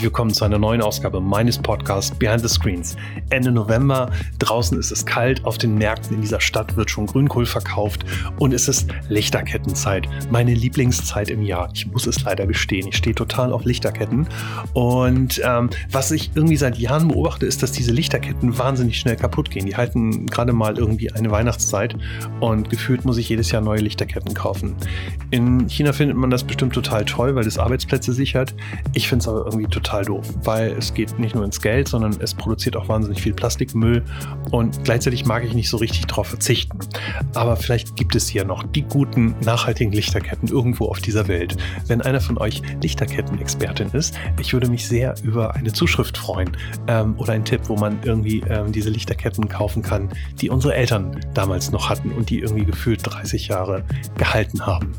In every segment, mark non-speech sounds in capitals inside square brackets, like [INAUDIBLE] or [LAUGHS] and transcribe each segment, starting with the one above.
Herzlich willkommen zu einer neuen Ausgabe meines Podcasts Behind the Screens. Ende November, draußen ist es kalt, auf den Märkten in dieser Stadt wird schon Grünkohl verkauft und es ist Lichterkettenzeit. Meine Lieblingszeit im Jahr. Ich muss es leider gestehen, ich stehe total auf Lichterketten. Und ähm, was ich irgendwie seit Jahren beobachte, ist, dass diese Lichterketten wahnsinnig schnell kaputt gehen. Die halten gerade mal irgendwie eine Weihnachtszeit und gefühlt muss ich jedes Jahr neue Lichterketten kaufen. In China findet man das bestimmt total toll, weil es Arbeitsplätze sichert. Ich finde es aber irgendwie total doof, weil es geht nicht nur ins Geld, sondern es produziert auch wahnsinnig viel Plastikmüll und gleichzeitig mag ich nicht so richtig darauf verzichten. Aber vielleicht gibt es hier noch die guten, nachhaltigen Lichterketten irgendwo auf dieser Welt. Wenn einer von euch Lichterketten-Expertin ist, ich würde mich sehr über eine Zuschrift freuen ähm, oder einen Tipp, wo man irgendwie ähm, diese Lichterketten kaufen kann, die unsere Eltern damals noch hatten und die irgendwie gefühlt 30 Jahre gehalten haben.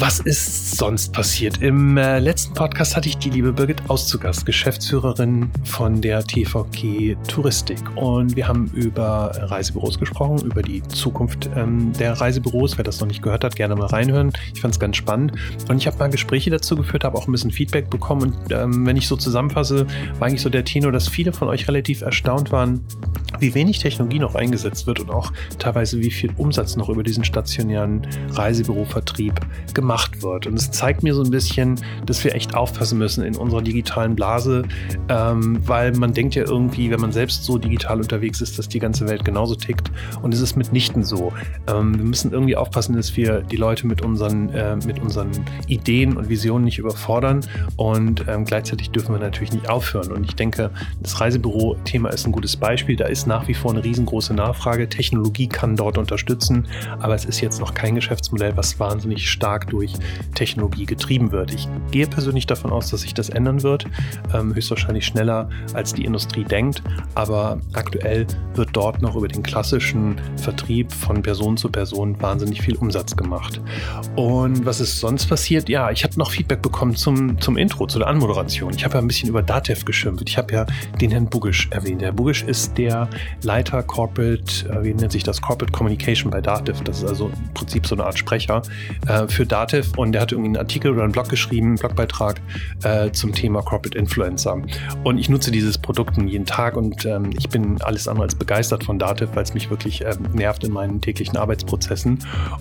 Was ist sonst passiert? Im äh, letzten Podcast hatte ich die liebe Birgit Aus zu Gast, Geschäftsführerin von der TVG Touristik. Und wir haben über Reisebüros gesprochen, über die Zukunft ähm, der Reisebüros. Wer das noch nicht gehört hat, gerne mal reinhören. Ich fand es ganz spannend. Und ich habe mal Gespräche dazu geführt, habe auch ein bisschen Feedback bekommen. Und ähm, wenn ich so zusammenfasse, war eigentlich so der Tenor, dass viele von euch relativ erstaunt waren, wie wenig Technologie noch eingesetzt wird und auch teilweise wie viel Umsatz noch über diesen stationären Reisebürovertrieb gemacht gemacht wird. Und es zeigt mir so ein bisschen, dass wir echt aufpassen müssen in unserer digitalen Blase, ähm, weil man denkt ja irgendwie, wenn man selbst so digital unterwegs ist, dass die ganze Welt genauso tickt. Und es ist mitnichten so. Ähm, wir müssen irgendwie aufpassen, dass wir die Leute mit unseren, äh, mit unseren Ideen und Visionen nicht überfordern. Und ähm, gleichzeitig dürfen wir natürlich nicht aufhören. Und ich denke, das Reisebüro-Thema ist ein gutes Beispiel. Da ist nach wie vor eine riesengroße Nachfrage. Technologie kann dort unterstützen, aber es ist jetzt noch kein Geschäftsmodell, was wahnsinnig stark durch durch Technologie getrieben wird. Ich gehe persönlich davon aus, dass sich das ändern wird, ähm, höchstwahrscheinlich schneller als die Industrie denkt, aber aktuell wird dort noch über den klassischen Vertrieb von Person zu Person wahnsinnig viel Umsatz gemacht. Und was ist sonst passiert? Ja, ich habe noch Feedback bekommen zum, zum Intro, zu der Anmoderation. Ich habe ja ein bisschen über Datev geschimpft. Ich habe ja den Herrn Bugisch erwähnt. Der Bugisch ist der Leiter Corporate, äh, wie nennt sich das? Corporate Communication bei Datev. Das ist also im Prinzip so eine Art Sprecher äh, für Datev Dativ und der hat irgendwie einen Artikel oder einen Blog geschrieben, einen Blogbeitrag äh, zum Thema Corporate Influencer. Und ich nutze dieses Produkt jeden Tag und ähm, ich bin alles andere als begeistert von Dativ, weil es mich wirklich ähm, nervt in meinen täglichen Arbeitsprozessen.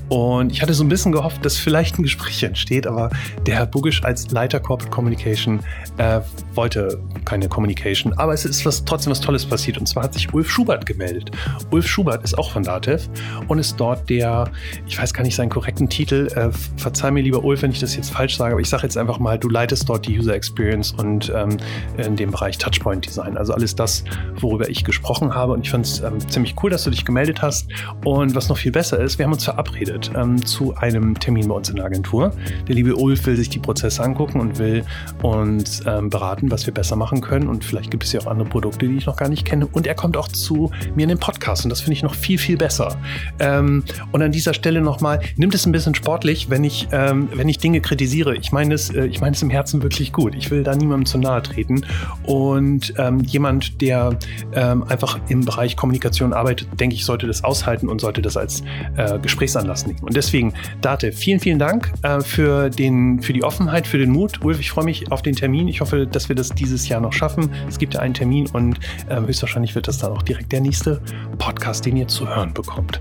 Und ich hatte so ein bisschen gehofft, dass vielleicht ein Gespräch [LAUGHS] entsteht, aber der Herr Bugisch als Leiter Corporate Communication äh, wollte keine Communication, aber es ist was, trotzdem was Tolles passiert und zwar hat sich Ulf Schubert gemeldet. Ulf Schubert ist auch von Dativ und ist dort der, ich weiß gar nicht seinen korrekten Titel, äh, verzeih mir lieber Ulf, wenn ich das jetzt falsch sage, aber ich sage jetzt einfach mal, du leitest dort die User Experience und ähm, in dem Bereich Touchpoint Design. Also alles das, worüber ich gesprochen habe. Und ich fand es ähm, ziemlich cool, dass du dich gemeldet hast. Und was noch viel besser ist, wir haben uns verabredet ähm, zu einem Termin bei uns in der Agentur. Der liebe Ulf will sich die Prozesse angucken und will uns ähm, beraten, was wir besser machen können. Und vielleicht gibt es ja auch andere Produkte, die ich noch gar nicht kenne. Und er kommt auch zu mir in den Podcast. Und das finde ich noch viel, viel besser. Ähm, und an dieser Stelle nochmal, nimmt es ein bisschen sportlich, wenn ich ähm, wenn ich Dinge kritisiere. Ich meine es, äh, ich meine es im Herzen wirklich gut. Ich will da niemandem zu nahe treten. Und ähm, jemand, der ähm, einfach im Bereich Kommunikation arbeitet, denke ich, sollte das aushalten und sollte das als äh, Gesprächsanlass nehmen. Und deswegen, Date, vielen, vielen Dank äh, für, den, für die Offenheit, für den Mut. Ulf, ich freue mich auf den Termin. Ich hoffe, dass wir das dieses Jahr noch schaffen. Es gibt ja einen Termin und äh, höchstwahrscheinlich wird das dann auch direkt der nächste Podcast, den ihr zu hören bekommt.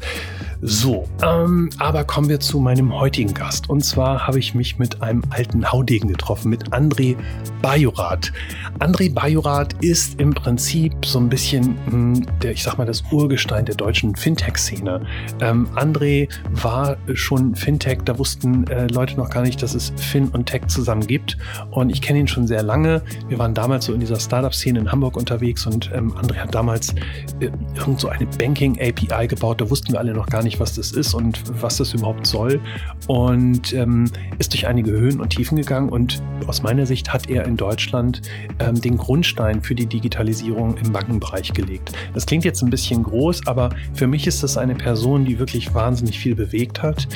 So, ähm, aber kommen wir zu meinem heutigen Gast. Und zwar habe ich mich mit einem alten Haudegen getroffen, mit André Bajorat. André Bajorat ist im Prinzip so ein bisschen, mh, hm, der, ich sag mal, das Urgestein der deutschen Fintech-Szene. Ähm, André war schon Fintech, da wussten äh, Leute noch gar nicht, dass es Fin und Tech zusammen gibt. Und ich kenne ihn schon sehr lange. Wir waren damals so in dieser Startup-Szene in Hamburg unterwegs und ähm, André hat damals äh, irgend so eine Banking-API gebaut. Da wussten wir alle noch gar nicht, nicht, was das ist und was das überhaupt soll. Und ähm, ist durch einige Höhen und Tiefen gegangen. Und aus meiner Sicht hat er in Deutschland ähm, den Grundstein für die Digitalisierung im Bankenbereich gelegt. Das klingt jetzt ein bisschen groß, aber für mich ist das eine Person, die wirklich wahnsinnig viel bewegt hat,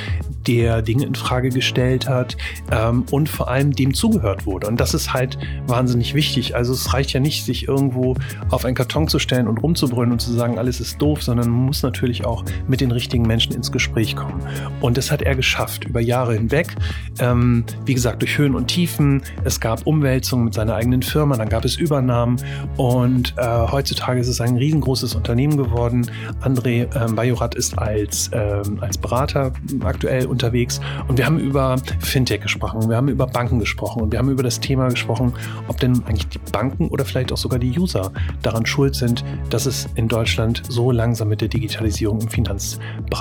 der Dinge in Frage gestellt hat ähm, und vor allem dem zugehört wurde. Und das ist halt wahnsinnig wichtig. Also es reicht ja nicht, sich irgendwo auf einen Karton zu stellen und rumzubrüllen und zu sagen, alles ist doof, sondern man muss natürlich auch mit den richtigen Menschen ins Gespräch kommen. Und das hat er geschafft über Jahre hinweg. Ähm, wie gesagt, durch Höhen und Tiefen. Es gab Umwälzungen mit seiner eigenen Firma, dann gab es Übernahmen und äh, heutzutage ist es ein riesengroßes Unternehmen geworden. André ähm, Bajorat ist als, ähm, als Berater aktuell unterwegs und wir haben über Fintech gesprochen, wir haben über Banken gesprochen und wir haben über das Thema gesprochen, ob denn eigentlich die Banken oder vielleicht auch sogar die User daran schuld sind, dass es in Deutschland so langsam mit der Digitalisierung im Finanzbereich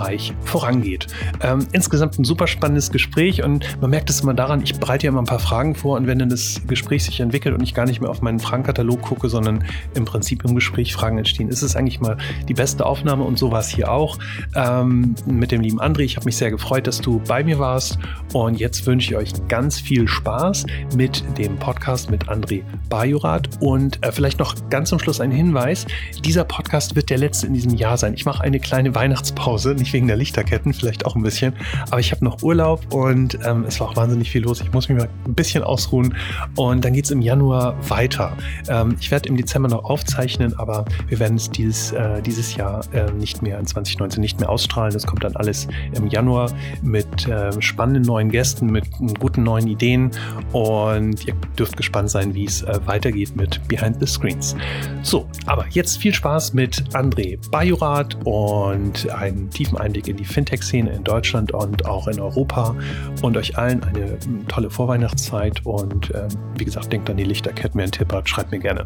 vorangeht. Ähm, insgesamt ein super spannendes Gespräch und man merkt es immer daran, ich bereite ja immer ein paar Fragen vor und wenn dann das Gespräch sich entwickelt und ich gar nicht mehr auf meinen Fragenkatalog gucke, sondern im Prinzip im Gespräch Fragen entstehen, ist es eigentlich mal die beste Aufnahme und so war es hier auch ähm, mit dem lieben André. Ich habe mich sehr gefreut, dass du bei mir warst und jetzt wünsche ich euch ganz viel Spaß mit dem Podcast mit André Bajorat und äh, vielleicht noch ganz zum Schluss ein Hinweis. Dieser Podcast wird der letzte in diesem Jahr sein. Ich mache eine kleine Weihnachtspause, nicht wegen der Lichterketten, vielleicht auch ein bisschen, aber ich habe noch Urlaub und ähm, es war auch wahnsinnig viel los. Ich muss mich mal ein bisschen ausruhen und dann geht es im Januar weiter. Ähm, ich werde im Dezember noch aufzeichnen, aber wir werden es dieses, äh, dieses Jahr äh, nicht mehr in 2019 nicht mehr ausstrahlen. Das kommt dann alles im Januar mit äh, spannenden neuen Gästen, mit guten neuen Ideen und ihr dürft gespannt sein, wie es äh, weitergeht mit Behind the Screens. So, aber jetzt viel Spaß mit André Bajorat und einen tiefen Einblick in die Fintech-Szene in Deutschland und auch in Europa und euch allen eine tolle Vorweihnachtszeit und ähm, wie gesagt, denkt an die Lichterketten, wer einen Tipp hat, schreibt mir gerne.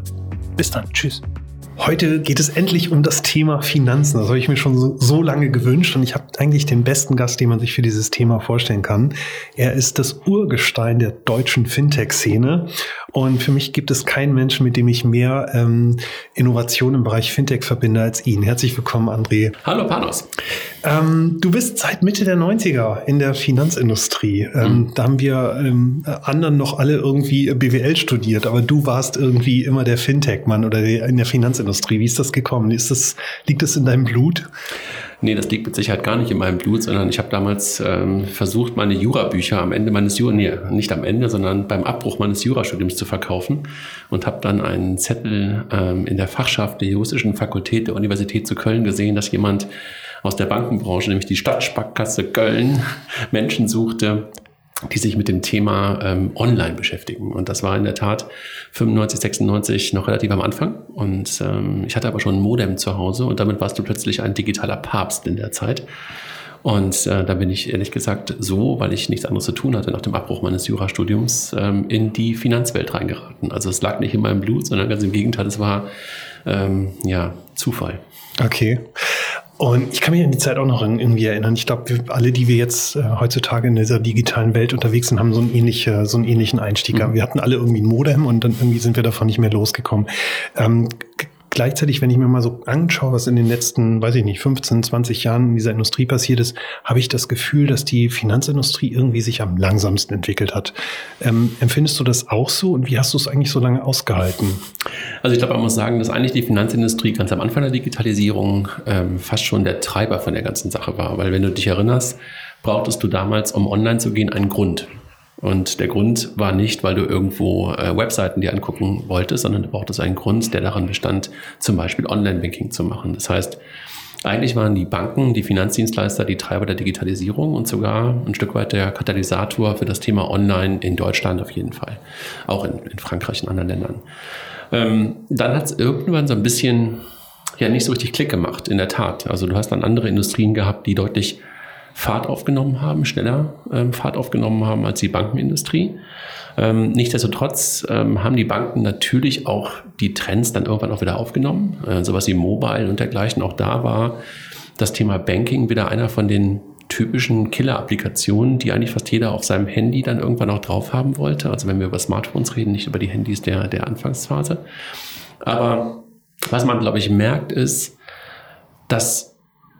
Bis dann, tschüss. Heute geht es endlich um das Thema Finanzen. Das habe ich mir schon so, so lange gewünscht und ich habe eigentlich den besten Gast, den man sich für dieses Thema vorstellen kann. Er ist das Urgestein der deutschen Fintech-Szene und für mich gibt es keinen Menschen, mit dem ich mehr ähm, Innovation im Bereich Fintech verbinde als ihn. Herzlich willkommen, André. Hallo, Panos. Ähm, du bist seit Mitte der 90er in der Finanzindustrie. Ähm, mhm. Da haben wir ähm, anderen noch alle irgendwie BWL studiert, aber du warst irgendwie immer der Fintech-Mann oder in der Finanzindustrie. Wie ist das gekommen? Ist das, liegt das in deinem Blut? Nee, das liegt mit Sicherheit gar nicht in meinem Blut, sondern ich habe damals ähm, versucht, meine Jurabücher am Ende meines Jura, nee, nicht am Ende, sondern beim Abbruch meines Jurastudiums zu verkaufen und habe dann einen Zettel ähm, in der Fachschaft der juristischen Fakultät der Universität zu Köln gesehen, dass jemand aus der Bankenbranche, nämlich die Stadtsparkasse Köln, Menschen suchte, die sich mit dem Thema ähm, Online beschäftigen. Und das war in der Tat 95, 96 noch relativ am Anfang. Und ähm, ich hatte aber schon ein Modem zu Hause und damit warst du plötzlich ein digitaler Papst in der Zeit. Und äh, da bin ich ehrlich gesagt so, weil ich nichts anderes zu tun hatte nach dem Abbruch meines Jurastudiums, ähm, in die Finanzwelt reingeraten. Also es lag nicht in meinem Blut, sondern ganz im Gegenteil, es war ähm, ja Zufall. Okay. Und ich kann mich an die Zeit auch noch irgendwie erinnern. Ich glaube, alle, die wir jetzt äh, heutzutage in dieser digitalen Welt unterwegs sind, haben so einen, ähnliche, so einen ähnlichen Einstieg. Mhm. Wir hatten alle irgendwie ein Modem und dann irgendwie sind wir davon nicht mehr losgekommen. Ähm, gleichzeitig, wenn ich mir mal so anschaue, was in den letzten, weiß ich nicht, 15, 20 Jahren in dieser Industrie passiert ist, habe ich das Gefühl, dass die Finanzindustrie irgendwie sich am langsamsten entwickelt hat. Ähm, empfindest du das auch so und wie hast du es eigentlich so lange ausgehalten? Also ich glaube, man muss sagen, dass eigentlich die Finanzindustrie ganz am Anfang der Digitalisierung ähm, fast schon der Treiber von der ganzen Sache war. Weil wenn du dich erinnerst, brauchtest du damals, um online zu gehen, einen Grund. Und der Grund war nicht, weil du irgendwo äh, Webseiten dir angucken wolltest, sondern du brauchtest einen Grund, der daran bestand, zum Beispiel Online-Banking zu machen. Das heißt, eigentlich waren die Banken, die Finanzdienstleister die Treiber der Digitalisierung und sogar ein Stück weit der Katalysator für das Thema Online in Deutschland auf jeden Fall. Auch in, in Frankreich und anderen Ländern. Ähm, dann hat es irgendwann so ein bisschen ja nicht so richtig Klick gemacht, in der Tat. Also du hast dann andere Industrien gehabt, die deutlich Fahrt aufgenommen haben, schneller ähm, Fahrt aufgenommen haben als die Bankenindustrie. Ähm, nichtsdestotrotz ähm, haben die Banken natürlich auch die Trends dann irgendwann auch wieder aufgenommen, äh, sowas wie Mobile und dergleichen. Auch da war das Thema Banking wieder einer von den typischen Killer-Applikationen, die eigentlich fast jeder auf seinem Handy dann irgendwann auch drauf haben wollte. Also wenn wir über Smartphones reden, nicht über die Handys der, der Anfangsphase. Aber was man, glaube ich, merkt, ist, dass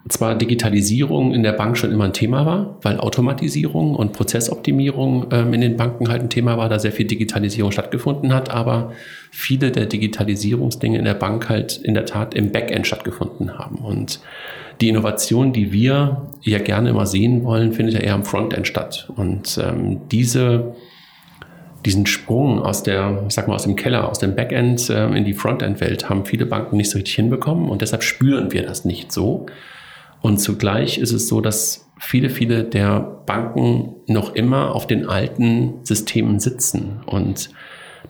zwar Digitalisierung in der Bank schon immer ein Thema war, weil Automatisierung und Prozessoptimierung ähm, in den Banken halt ein Thema war, da sehr viel Digitalisierung stattgefunden hat, aber viele der Digitalisierungsdinge in der Bank halt in der Tat im Backend stattgefunden haben. Und die Innovation, die wir ja gerne immer sehen wollen, findet ja eher am Frontend statt. Und ähm, diese diesen Sprung aus der, ich sag mal, aus dem Keller, aus dem Backend äh, in die Frontend-Welt haben viele Banken nicht so richtig hinbekommen und deshalb spüren wir das nicht so. Und zugleich ist es so, dass viele, viele der Banken noch immer auf den alten Systemen sitzen. Und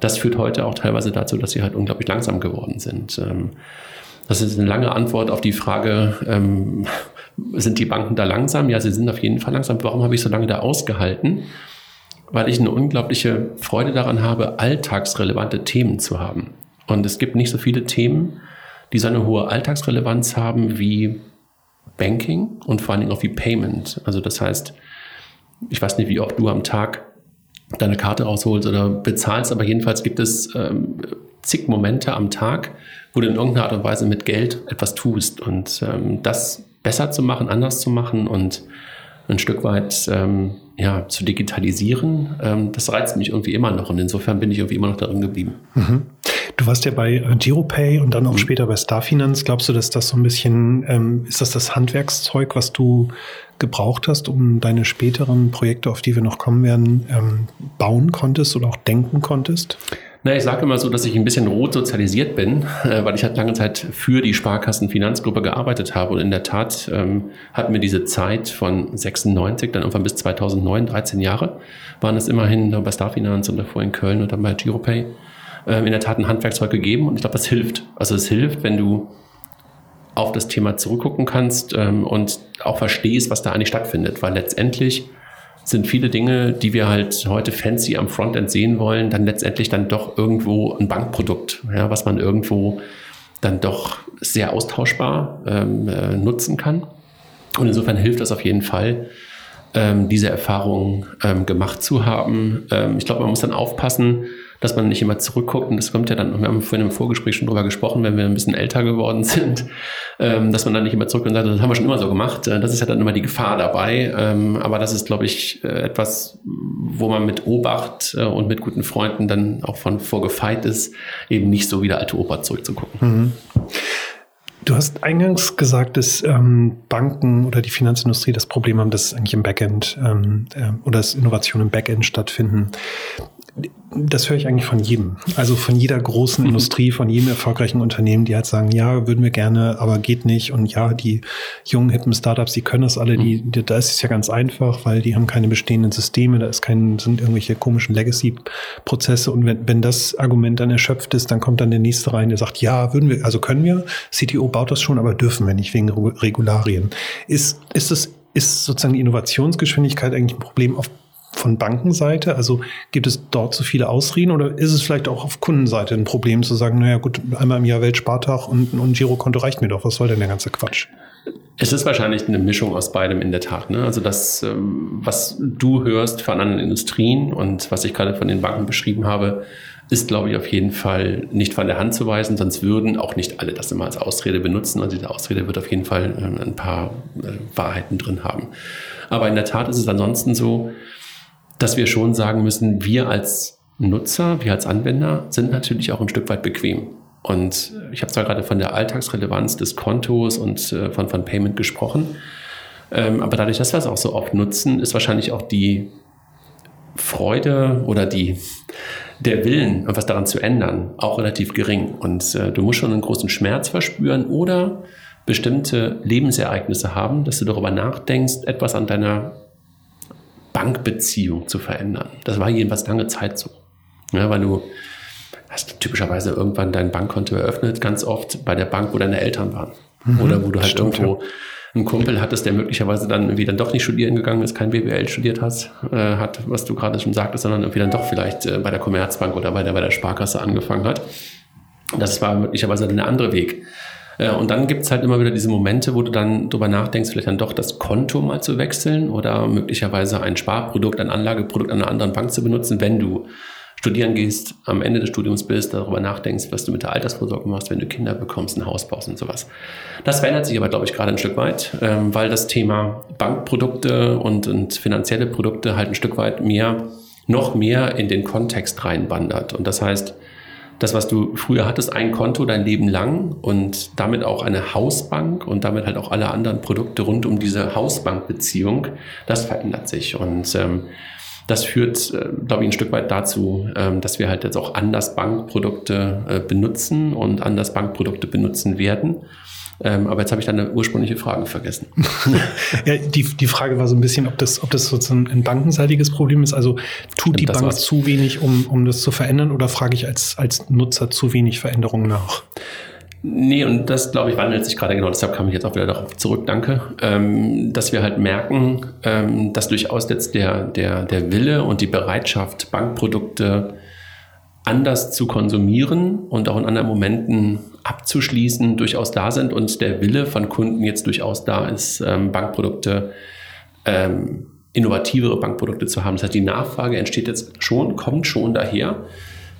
das führt heute auch teilweise dazu, dass sie halt unglaublich langsam geworden sind. Ähm, das ist eine lange Antwort auf die Frage, ähm, sind die Banken da langsam? Ja, sie sind auf jeden Fall langsam. Warum habe ich so lange da ausgehalten? Weil ich eine unglaubliche Freude daran habe, alltagsrelevante Themen zu haben. Und es gibt nicht so viele Themen, die so eine hohe Alltagsrelevanz haben wie Banking und vor allen Dingen auch wie Payment. Also das heißt, ich weiß nicht, wie oft du am Tag deine Karte rausholst oder bezahlst, aber jedenfalls gibt es ähm, zig Momente am Tag, wo du in irgendeiner Art und Weise mit Geld etwas tust. Und ähm, das besser zu machen, anders zu machen und ein Stück weit ähm, ja, zu digitalisieren, ähm, das reizt mich irgendwie immer noch. Und insofern bin ich irgendwie immer noch darin geblieben. Mhm. Du warst ja bei äh, GiroPay und dann auch mhm. später bei Starfinance. Glaubst du, dass das so ein bisschen, ähm, ist das das Handwerkszeug, was du gebraucht hast, um deine späteren Projekte, auf die wir noch kommen werden, ähm, bauen konntest oder auch denken konntest? Na, ich sage immer so, dass ich ein bisschen rot sozialisiert bin, [LAUGHS] äh, weil ich halt lange Zeit für die Sparkassenfinanzgruppe gearbeitet habe. Und in der Tat ähm, hat mir diese Zeit von 96, dann irgendwann bis 2009, 13 Jahre, waren es immerhin bei Starfinanz und davor in Köln und dann bei Giropay, äh, in der Tat ein Handwerkszeug gegeben. Und ich glaube, das hilft. Also es hilft, wenn du auf das Thema zurückgucken kannst ähm, und auch verstehst, was da eigentlich stattfindet. Weil letztendlich sind viele Dinge, die wir halt heute fancy am Frontend sehen wollen, dann letztendlich dann doch irgendwo ein Bankprodukt, ja, was man irgendwo dann doch sehr austauschbar ähm, äh, nutzen kann. Und insofern hilft das auf jeden Fall, ähm, diese Erfahrung ähm, gemacht zu haben. Ähm, ich glaube, man muss dann aufpassen, dass man nicht immer zurückguckt. Und das kommt ja dann, wir haben vorhin im Vorgespräch schon drüber gesprochen, wenn wir ein bisschen älter geworden sind, ähm, dass man dann nicht immer zurück und sagt, das haben wir schon immer so gemacht. Äh, das ist ja dann immer die Gefahr dabei. Ähm, aber das ist, glaube ich, äh, etwas, wo man mit Obacht äh, und mit guten Freunden dann auch von vorgefeit ist, eben nicht so wie der alte Opa zurückzugucken. Mhm. Du hast eingangs gesagt, dass ähm, Banken oder die Finanzindustrie das Problem haben, dass eigentlich im Backend ähm, äh, oder dass Innovationen im Backend stattfinden das höre ich eigentlich von jedem. Also von jeder großen mhm. Industrie, von jedem erfolgreichen Unternehmen, die halt sagen, ja, würden wir gerne, aber geht nicht. Und ja, die jungen, hippen Startups, die können das alle, die, mhm. die, da ist es ja ganz einfach, weil die haben keine bestehenden Systeme, da ist kein, sind irgendwelche komischen Legacy-Prozesse. Und wenn, wenn das Argument dann erschöpft ist, dann kommt dann der nächste rein, der sagt, ja, würden wir, also können wir, CTO baut das schon, aber dürfen wir nicht wegen Regularien. Ist, ist das, ist sozusagen die Innovationsgeschwindigkeit eigentlich ein Problem auf von Bankenseite? Also gibt es dort so viele Ausreden oder ist es vielleicht auch auf Kundenseite ein Problem zu sagen, naja gut, einmal im Jahr Weltspartag und ein Girokonto reicht mir doch, was soll denn der ganze Quatsch? Es ist wahrscheinlich eine Mischung aus beidem in der Tat. Ne? Also das, ähm, was du hörst von anderen Industrien und was ich gerade von den Banken beschrieben habe, ist, glaube ich, auf jeden Fall nicht von der Hand zu weisen, sonst würden auch nicht alle das immer als Ausrede benutzen. Also diese Ausrede wird auf jeden Fall äh, ein paar äh, Wahrheiten drin haben. Aber in der Tat ist es ansonsten so, dass wir schon sagen müssen, wir als Nutzer, wir als Anwender sind natürlich auch ein Stück weit bequem. Und ich habe zwar gerade von der Alltagsrelevanz des Kontos und äh, von, von Payment gesprochen, ähm, aber dadurch, dass wir es auch so oft nutzen, ist wahrscheinlich auch die Freude oder die, der Willen, etwas daran zu ändern, auch relativ gering. Und äh, du musst schon einen großen Schmerz verspüren oder bestimmte Lebensereignisse haben, dass du darüber nachdenkst, etwas an deiner Bankbeziehung zu verändern. Das war jedenfalls lange Zeit so. Ja, weil du hast typischerweise irgendwann dein Bankkonto eröffnet, ganz oft bei der Bank, wo deine Eltern waren. Mhm, Oder wo du halt stimmt, irgendwo ja. einen Kumpel hattest, der möglicherweise dann irgendwie dann doch nicht studieren gegangen ist, kein BWL studiert hat, äh, hat was du gerade schon sagtest, sondern irgendwie dann doch vielleicht äh, bei der Commerzbank oder bei der, bei der Sparkasse angefangen hat. Das war möglicherweise dann der andere Weg. Äh, und dann gibt's halt immer wieder diese Momente, wo du dann drüber nachdenkst, vielleicht dann doch das Konto mal zu wechseln oder möglicherweise ein Sparprodukt, ein Anlageprodukt an einer anderen Bank zu benutzen, wenn du studieren gehst, am Ende des Studiums bist, darüber nachdenkst, was du mit der Altersvorsorge machst, wenn du Kinder bekommst, ein Haus baust und sowas. Das verändert sich aber, glaube ich, gerade ein Stück weit, ähm, weil das Thema Bankprodukte und, und finanzielle Produkte halt ein Stück weit mehr, noch mehr in den Kontext reinwandert. Und das heißt, das, was du früher hattest, ein Konto dein Leben lang und damit auch eine Hausbank und damit halt auch alle anderen Produkte rund um diese Hausbankbeziehung, das verändert sich. Und ähm, das führt, äh, glaube ich, ein Stück weit dazu, ähm, dass wir halt jetzt auch anders Bankprodukte äh, benutzen und anders Bankprodukte benutzen werden. Ähm, aber jetzt habe ich deine ursprüngliche Frage vergessen. [LAUGHS] ja, die, die Frage war so ein bisschen, ob das, ob das sozusagen ein bankenseitiges Problem ist. Also tut die das Bank war's. zu wenig, um, um das zu verändern, oder frage ich als, als Nutzer zu wenig Veränderungen nach? Nee, und das, glaube ich, wandelt sich gerade genau. Deshalb kam ich jetzt auch wieder darauf zurück, danke. Ähm, dass wir halt merken, ähm, dass durchaus jetzt der, der, der Wille und die Bereitschaft, Bankprodukte anders zu konsumieren und auch in anderen Momenten abzuschließen, durchaus da sind und der Wille von Kunden jetzt durchaus da ist, ähm, Bankprodukte, ähm, innovativere Bankprodukte zu haben. Das heißt, die Nachfrage entsteht jetzt schon, kommt schon daher.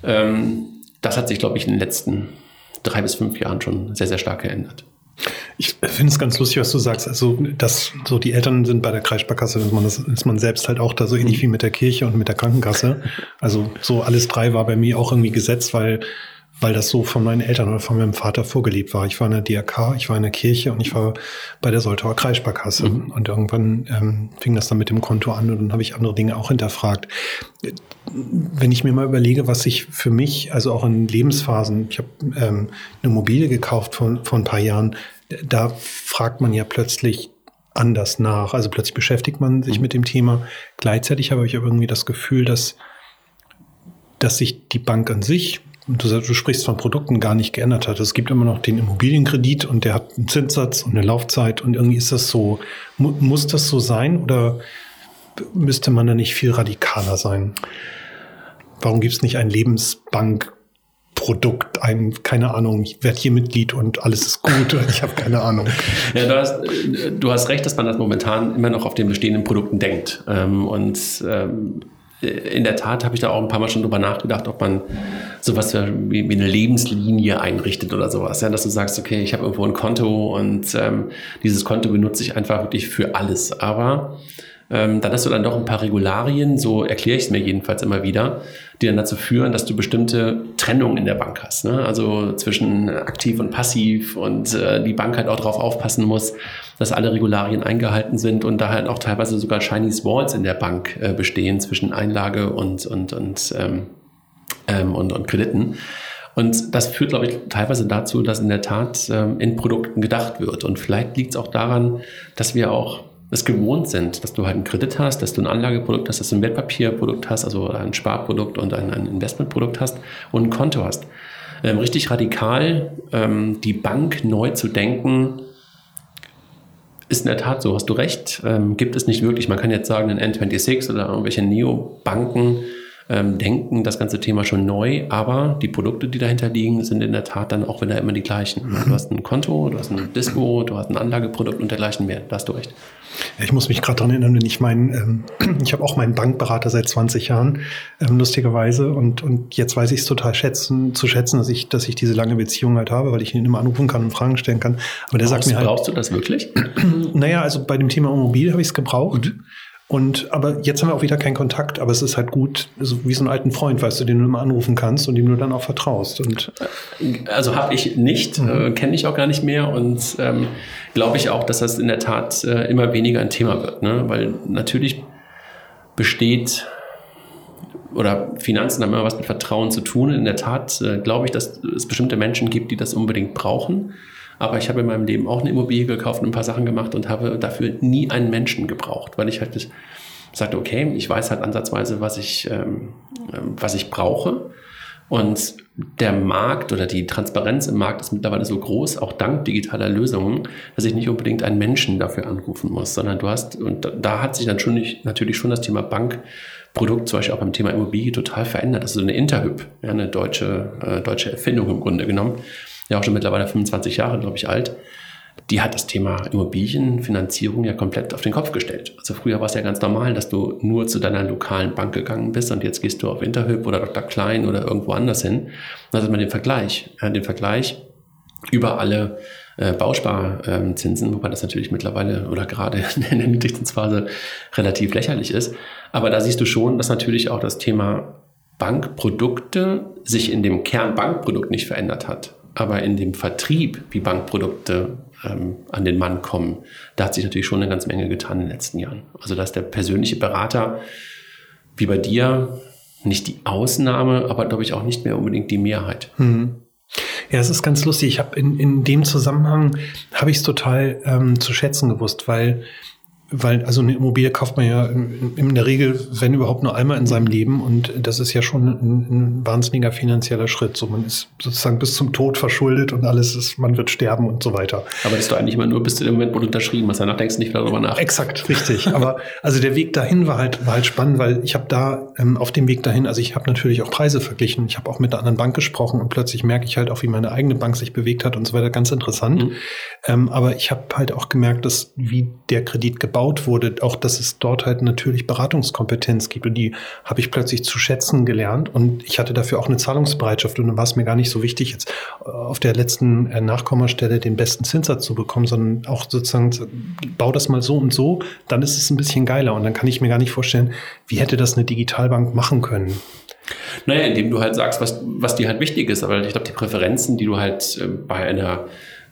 Ähm, das hat sich, glaube ich, in den letzten drei bis fünf Jahren schon sehr, sehr stark geändert. Ich finde es ganz lustig, was du sagst. Also, dass so die Eltern sind bei der Kreissparkasse, ist man, das, ist man selbst halt auch da so ähnlich wie mit der Kirche und mit der Krankenkasse. Also, so alles drei war bei mir auch irgendwie gesetzt, weil weil das so von meinen Eltern oder von meinem Vater vorgelebt war. Ich war in der DRK, ich war in der Kirche und ich war bei der Soltauer Kreissparkasse. Mhm. Und irgendwann ähm, fing das dann mit dem Konto an und dann habe ich andere Dinge auch hinterfragt. Wenn ich mir mal überlege, was ich für mich, also auch in Lebensphasen, ich habe ähm, eine Immobilie gekauft vor, vor ein paar Jahren, da fragt man ja plötzlich anders nach. Also plötzlich beschäftigt man sich mhm. mit dem Thema. Gleichzeitig habe ich aber irgendwie das Gefühl, dass, dass sich die Bank an sich du, du sprichst von Produkten gar nicht geändert hat. Es gibt immer noch den Immobilienkredit und der hat einen Zinssatz und eine Laufzeit und irgendwie ist das so, mu muss das so sein oder müsste man da nicht viel radikaler sein? Warum gibt es nicht ein Lebensbankprodukt, ein, keine Ahnung, ich werde hier Mitglied und alles ist gut, ich habe keine Ahnung. [LAUGHS] Ja, du hast, du hast recht, dass man das momentan immer noch auf den bestehenden Produkten denkt. Ähm, und ähm, in der Tat habe ich da auch ein paar Mal schon drüber nachgedacht, ob man sowas wie, wie eine Lebenslinie einrichtet oder sowas. Ja, dass du sagst, okay, ich habe irgendwo ein Konto und ähm, dieses Konto benutze ich einfach wirklich für alles. Aber ähm, dann hast du dann doch ein paar Regularien, so erkläre ich es mir jedenfalls immer wieder, die dann dazu führen, dass du bestimmte Trennungen in der Bank hast. Ne? Also zwischen aktiv und passiv und äh, die Bank halt auch darauf aufpassen muss, dass alle Regularien eingehalten sind und da halt auch teilweise sogar Chinese Walls in der Bank äh, bestehen zwischen Einlage und, und, und, ähm, ähm, und, und Krediten. Und das führt, glaube ich, teilweise dazu, dass in der Tat ähm, in Produkten gedacht wird. Und vielleicht liegt es auch daran, dass wir auch es gewohnt sind, dass du halt einen Kredit hast, dass du ein Anlageprodukt hast, dass du ein Wertpapierprodukt hast, also ein Sparprodukt und ein, ein Investmentprodukt hast und ein Konto hast. Ähm, richtig radikal ähm, die Bank neu zu denken, ist in der Tat so, hast du recht, ähm, gibt es nicht wirklich. Man kann jetzt sagen, ein N26 oder irgendwelche Neobanken ähm, denken das ganze Thema schon neu, aber die Produkte, die dahinter liegen, sind in der Tat dann auch wieder immer die gleichen. Du hast ein Konto, du hast ein Disco, du hast ein Anlageprodukt und dergleichen mehr. Da hast du recht. Ich muss mich gerade daran erinnern, wenn ich meinen, ähm, [CLEARS THROAT] ich habe auch meinen Bankberater seit 20 Jahren, ähm, lustigerweise, und, und jetzt weiß ich es total schätzen, zu schätzen, dass ich, dass ich diese lange Beziehung halt habe, weil ich ihn immer anrufen kann und Fragen stellen kann. Aber der brauchst, sagt mir halt. Brauchst du das wirklich? [CLEARS THROAT] naja, also bei dem Thema Immobilie habe ich es gebraucht. Mhm. Und aber jetzt haben wir auch wieder keinen Kontakt, aber es ist halt gut, so wie so einen alten Freund, weißt du, den du immer anrufen kannst und dem du dann auch vertraust. Und also habe ich nicht, mhm. äh, kenne ich auch gar nicht mehr und ähm, glaube ich auch, dass das in der Tat äh, immer weniger ein Thema wird, ne? weil natürlich besteht oder Finanzen haben immer was mit Vertrauen zu tun. In der Tat äh, glaube ich, dass es bestimmte Menschen gibt, die das unbedingt brauchen. Aber ich habe in meinem Leben auch eine Immobilie gekauft und ein paar Sachen gemacht und habe dafür nie einen Menschen gebraucht, weil ich halt sagte, okay, ich weiß halt ansatzweise, was ich, ähm, ähm, was ich brauche. Und der Markt oder die Transparenz im Markt ist mittlerweile so groß, auch dank digitaler Lösungen, dass ich nicht unbedingt einen Menschen dafür anrufen muss, sondern du hast, und da hat sich dann schon nicht, natürlich schon das Thema Bankprodukt, zum Beispiel auch beim Thema Immobilie, total verändert. Das ist so eine Interhyp, ja, eine deutsche, äh, deutsche Erfindung im Grunde genommen ja auch schon mittlerweile 25 Jahre, glaube ich, alt. die hat das Thema Immobilienfinanzierung ja komplett auf den Kopf gestellt. Also früher war es ja ganz normal, dass du nur zu deiner lokalen Bank gegangen bist und jetzt gehst du auf Interhyp oder Dr. Klein oder irgendwo anders hin. Da hat man den Vergleich, äh, den Vergleich über alle äh, Bausparzinsen, wobei das natürlich mittlerweile oder gerade [LAUGHS] in der Niedrigzinsphase relativ lächerlich ist. Aber da siehst du schon, dass natürlich auch das Thema Bankprodukte sich in dem Kernbankprodukt nicht verändert hat. Aber in dem Vertrieb, wie Bankprodukte ähm, an den Mann kommen, da hat sich natürlich schon eine ganze Menge getan in den letzten Jahren. Also dass der persönliche Berater, wie bei dir, nicht die Ausnahme, aber glaube ich auch nicht mehr unbedingt die Mehrheit. Mhm. Ja, es ist ganz lustig. Ich habe in, in dem Zusammenhang habe ich es total ähm, zu schätzen gewusst, weil weil also eine Immobilie kauft man ja in, der Regel, wenn überhaupt nur einmal in seinem Leben und das ist ja schon ein, ein, wahnsinniger finanzieller Schritt. So man ist sozusagen bis zum Tod verschuldet und alles ist, man wird sterben und so weiter. Aber das ist doch eigentlich immer nur bis zu dem Moment, wo du unterschrieben hast. Danach denkst du nicht mehr darüber nach. Exakt, richtig. Aber also der Weg dahin war halt war halt spannend, weil ich habe da ähm, auf dem Weg dahin, also ich habe natürlich auch Preise verglichen. Ich habe auch mit einer anderen Bank gesprochen und plötzlich merke ich halt auch, wie meine eigene Bank sich bewegt hat und so weiter. Ganz interessant. Mhm. Ähm, aber ich habe halt auch gemerkt, dass wie der Kredit gebaut wurde, auch dass es dort halt natürlich Beratungskompetenz gibt und die habe ich plötzlich zu schätzen gelernt und ich hatte dafür auch eine Zahlungsbereitschaft und dann war es mir gar nicht so wichtig, jetzt auf der letzten äh, Nachkommastelle den besten Zinssatz zu bekommen, sondern auch sozusagen, bau das mal so und so, dann ist es ein bisschen geiler und dann kann ich mir gar nicht vorstellen, wie hätte das eine Digitalbank machen können. Naja, indem du halt sagst, was, was dir halt wichtig ist. Aber ich glaube, die Präferenzen, die du halt äh, bei einer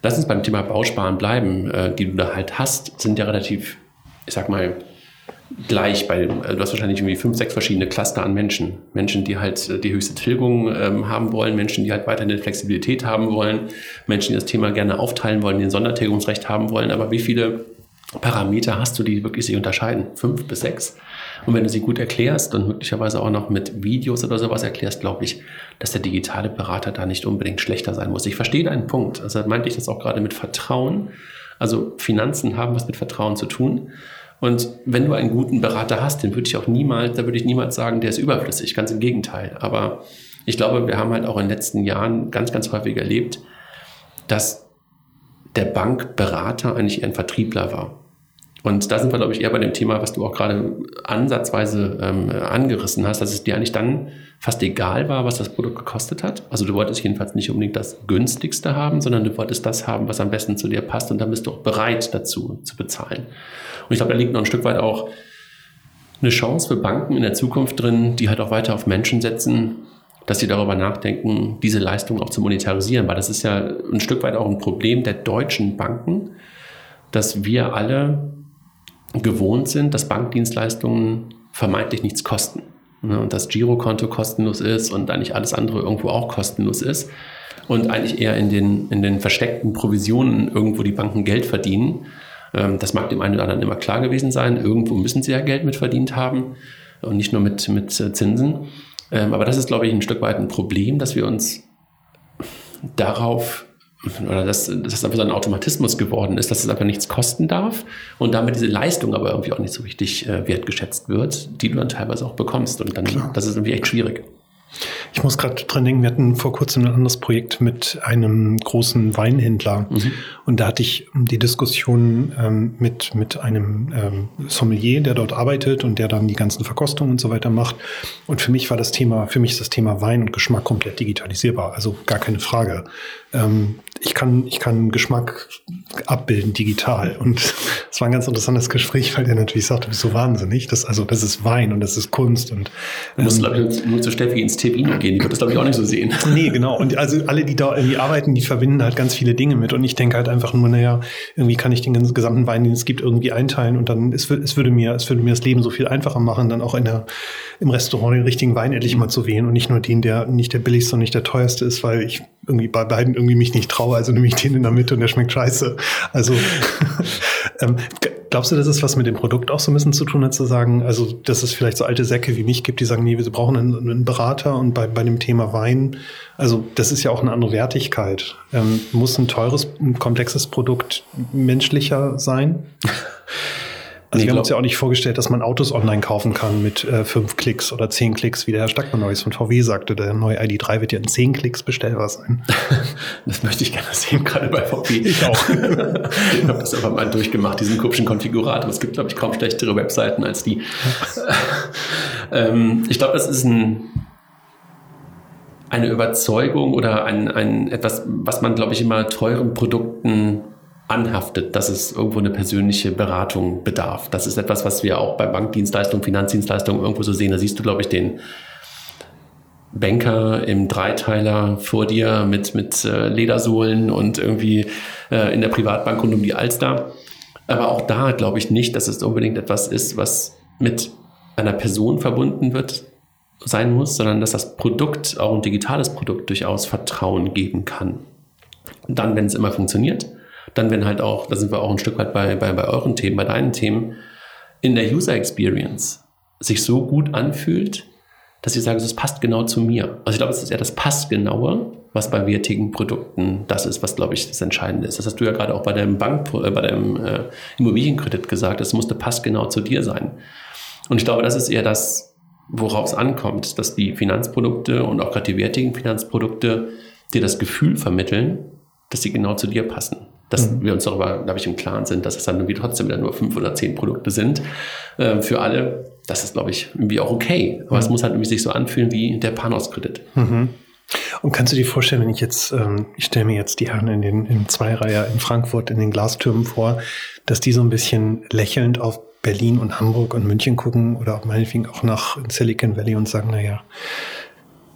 lass uns beim Thema Bausparen bleiben, äh, die du da halt hast, sind ja relativ, ich sag mal, gleich bei, äh, du hast wahrscheinlich irgendwie fünf, sechs verschiedene Cluster an Menschen. Menschen, die halt äh, die höchste Tilgung ähm, haben wollen, Menschen, die halt weiterhin Flexibilität haben wollen, Menschen, die das Thema gerne aufteilen wollen, die ein Sondertilgungsrecht haben wollen. Aber wie viele Parameter hast du, die wirklich sich unterscheiden? Fünf bis sechs? Und wenn du sie gut erklärst und möglicherweise auch noch mit Videos oder sowas erklärst, glaube ich, dass der digitale Berater da nicht unbedingt schlechter sein muss. Ich verstehe deinen Punkt. Also meinte ich das auch gerade mit Vertrauen. Also Finanzen haben was mit Vertrauen zu tun. Und wenn du einen guten Berater hast, den würde ich auch niemals, da würde ich niemals sagen, der ist überflüssig. Ganz im Gegenteil. Aber ich glaube, wir haben halt auch in den letzten Jahren ganz, ganz häufig erlebt, dass der Bankberater eigentlich ein Vertriebler war. Und da sind wir, glaube ich, eher bei dem Thema, was du auch gerade ansatzweise ähm, angerissen hast, dass es dir eigentlich dann fast egal war, was das Produkt gekostet hat. Also du wolltest jedenfalls nicht unbedingt das günstigste haben, sondern du wolltest das haben, was am besten zu dir passt und dann bist du auch bereit dazu zu bezahlen. Und ich glaube, da liegt noch ein Stück weit auch eine Chance für Banken in der Zukunft drin, die halt auch weiter auf Menschen setzen, dass sie darüber nachdenken, diese Leistung auch zu monetarisieren, weil das ist ja ein Stück weit auch ein Problem der deutschen Banken, dass wir alle gewohnt sind, dass Bankdienstleistungen vermeintlich nichts kosten. Ne, und das Girokonto kostenlos ist und eigentlich alles andere irgendwo auch kostenlos ist. Und eigentlich eher in den, in den versteckten Provisionen irgendwo die Banken Geld verdienen. Ähm, das mag dem einen oder anderen immer klar gewesen sein. Irgendwo müssen sie ja Geld mit verdient haben und nicht nur mit, mit Zinsen. Ähm, aber das ist, glaube ich, ein Stück weit ein Problem, dass wir uns darauf oder dass, dass das einfach so ein Automatismus geworden ist, dass es einfach nichts kosten darf und damit diese Leistung aber irgendwie auch nicht so richtig äh, wertgeschätzt wird, die du dann teilweise auch bekommst. Und dann, Klar. das ist irgendwie echt schwierig. Ich muss gerade dran denken, wir hatten vor kurzem ein anderes Projekt mit einem großen Weinhändler. Mhm. Und da hatte ich die Diskussion ähm, mit, mit einem ähm, Sommelier, der dort arbeitet und der dann die ganzen Verkostungen und so weiter macht. Und für mich war das Thema, für mich ist das Thema Wein und Geschmack komplett digitalisierbar. Also gar keine Frage. Ähm, ich kann, ich kann Geschmack abbilden digital. Und [LAUGHS] es war ein ganz interessantes Gespräch, weil der natürlich sagt, du bist so wahnsinnig. Das, also, das ist Wein und das ist Kunst und. Du musst, ähm, glaube ich, nur zu Steffi ins Tevino gehen. Die wird das, glaube ich, auch nicht so sehen. [LAUGHS] Nee, genau. Und also alle, die da irgendwie arbeiten, die verbinden halt ganz viele Dinge mit. Und ich denke halt einfach nur, naja, irgendwie kann ich den gesamten Wein, den es gibt, irgendwie einteilen und dann, es, es würde mir, es würde mir das Leben so viel einfacher machen, dann auch in der, im Restaurant den richtigen Wein endlich mal zu wählen und nicht nur den, der nicht der billigste und nicht der teuerste ist, weil ich irgendwie bei beiden irgendwie mich nicht traue, also nehme ich den in der Mitte und der schmeckt scheiße. Also [LAUGHS] ähm, glaubst du, dass es was mit dem Produkt auch so ein bisschen zu tun hat, zu sagen, also dass es vielleicht so alte Säcke wie mich gibt, die sagen, nee, wir brauchen einen, einen Berater und bei, bei dem Thema Wein, also das ist ja auch eine andere Wertigkeit. Ähm, muss ein teures, ein komplexes Produkt menschlicher sein? [LAUGHS] Also wir haben uns ja auch nicht vorgestellt, dass man Autos online kaufen kann mit äh, fünf Klicks oder zehn Klicks, wie der Herr Stackmann von VW sagte. Der neue ID3 wird ja in zehn Klicks bestellbar sein. [LAUGHS] Das möchte ich gerne sehen, gerade bei VW. Ich auch. [LAUGHS] ich habe das aber mal durchgemacht, diesen kubischen Konfigurator. Es gibt, glaube ich, kaum schlechtere Webseiten als die. [LAUGHS] ähm, ich glaube, das ist ein eine Überzeugung oder ein, ein etwas, was man, glaube ich, immer teuren Produkten anhaftet, dass es irgendwo eine persönliche Beratung bedarf. Das ist etwas, was wir auch bei Bankdienstleistungen, Finanzdienstleistungen irgendwo so sehen. Da siehst du, glaube ich, den Banker im Dreiteiler vor dir mit, mit äh, Ledersohlen und irgendwie äh, in der Privatbank rund um die Alster. Aber auch da glaube ich nicht, dass es unbedingt etwas ist, was mit einer Person verbunden wird, sein muss, sondern dass das Produkt, auch ein digitales Produkt, durchaus Vertrauen geben kann. Und dann, wenn es immer funktioniert, dann, wenn halt auch, da sind wir auch ein Stück weit bei, bei, bei euren Themen, bei deinen Themen, in der User Experience sich so gut anfühlt, dass ich sage, es passt genau zu mir. Also ich glaube, es ist eher das Passgenaue, was bei wertigen Produkten das ist, was, glaube ich, das Entscheidende ist. Das hast du ja gerade auch bei deinem Bank, äh, bei deinem äh, Immobilienkredit gesagt, es musste passgenau zu dir sein. Und ich glaube, das ist eher das, worauf es ankommt, dass die Finanzprodukte und auch gerade die wertigen Finanzprodukte dir das Gefühl vermitteln, dass sie genau zu dir passen. Dass mhm. wir uns darüber, glaube ich, im Klaren sind, dass es dann irgendwie trotzdem wieder nur fünf oder zehn Produkte sind äh, für alle. Das ist, glaube ich, irgendwie auch okay. Aber mhm. es muss halt irgendwie sich so anfühlen wie der Panos-Kredit. Mhm. Und kannst du dir vorstellen, wenn ich jetzt, ähm, ich stelle mir jetzt die Herren in den in Zweireiher in Frankfurt in den Glastürmen vor, dass die so ein bisschen lächelnd auf Berlin und Hamburg und München gucken oder auch meinetwegen auch nach Silicon Valley und sagen, naja,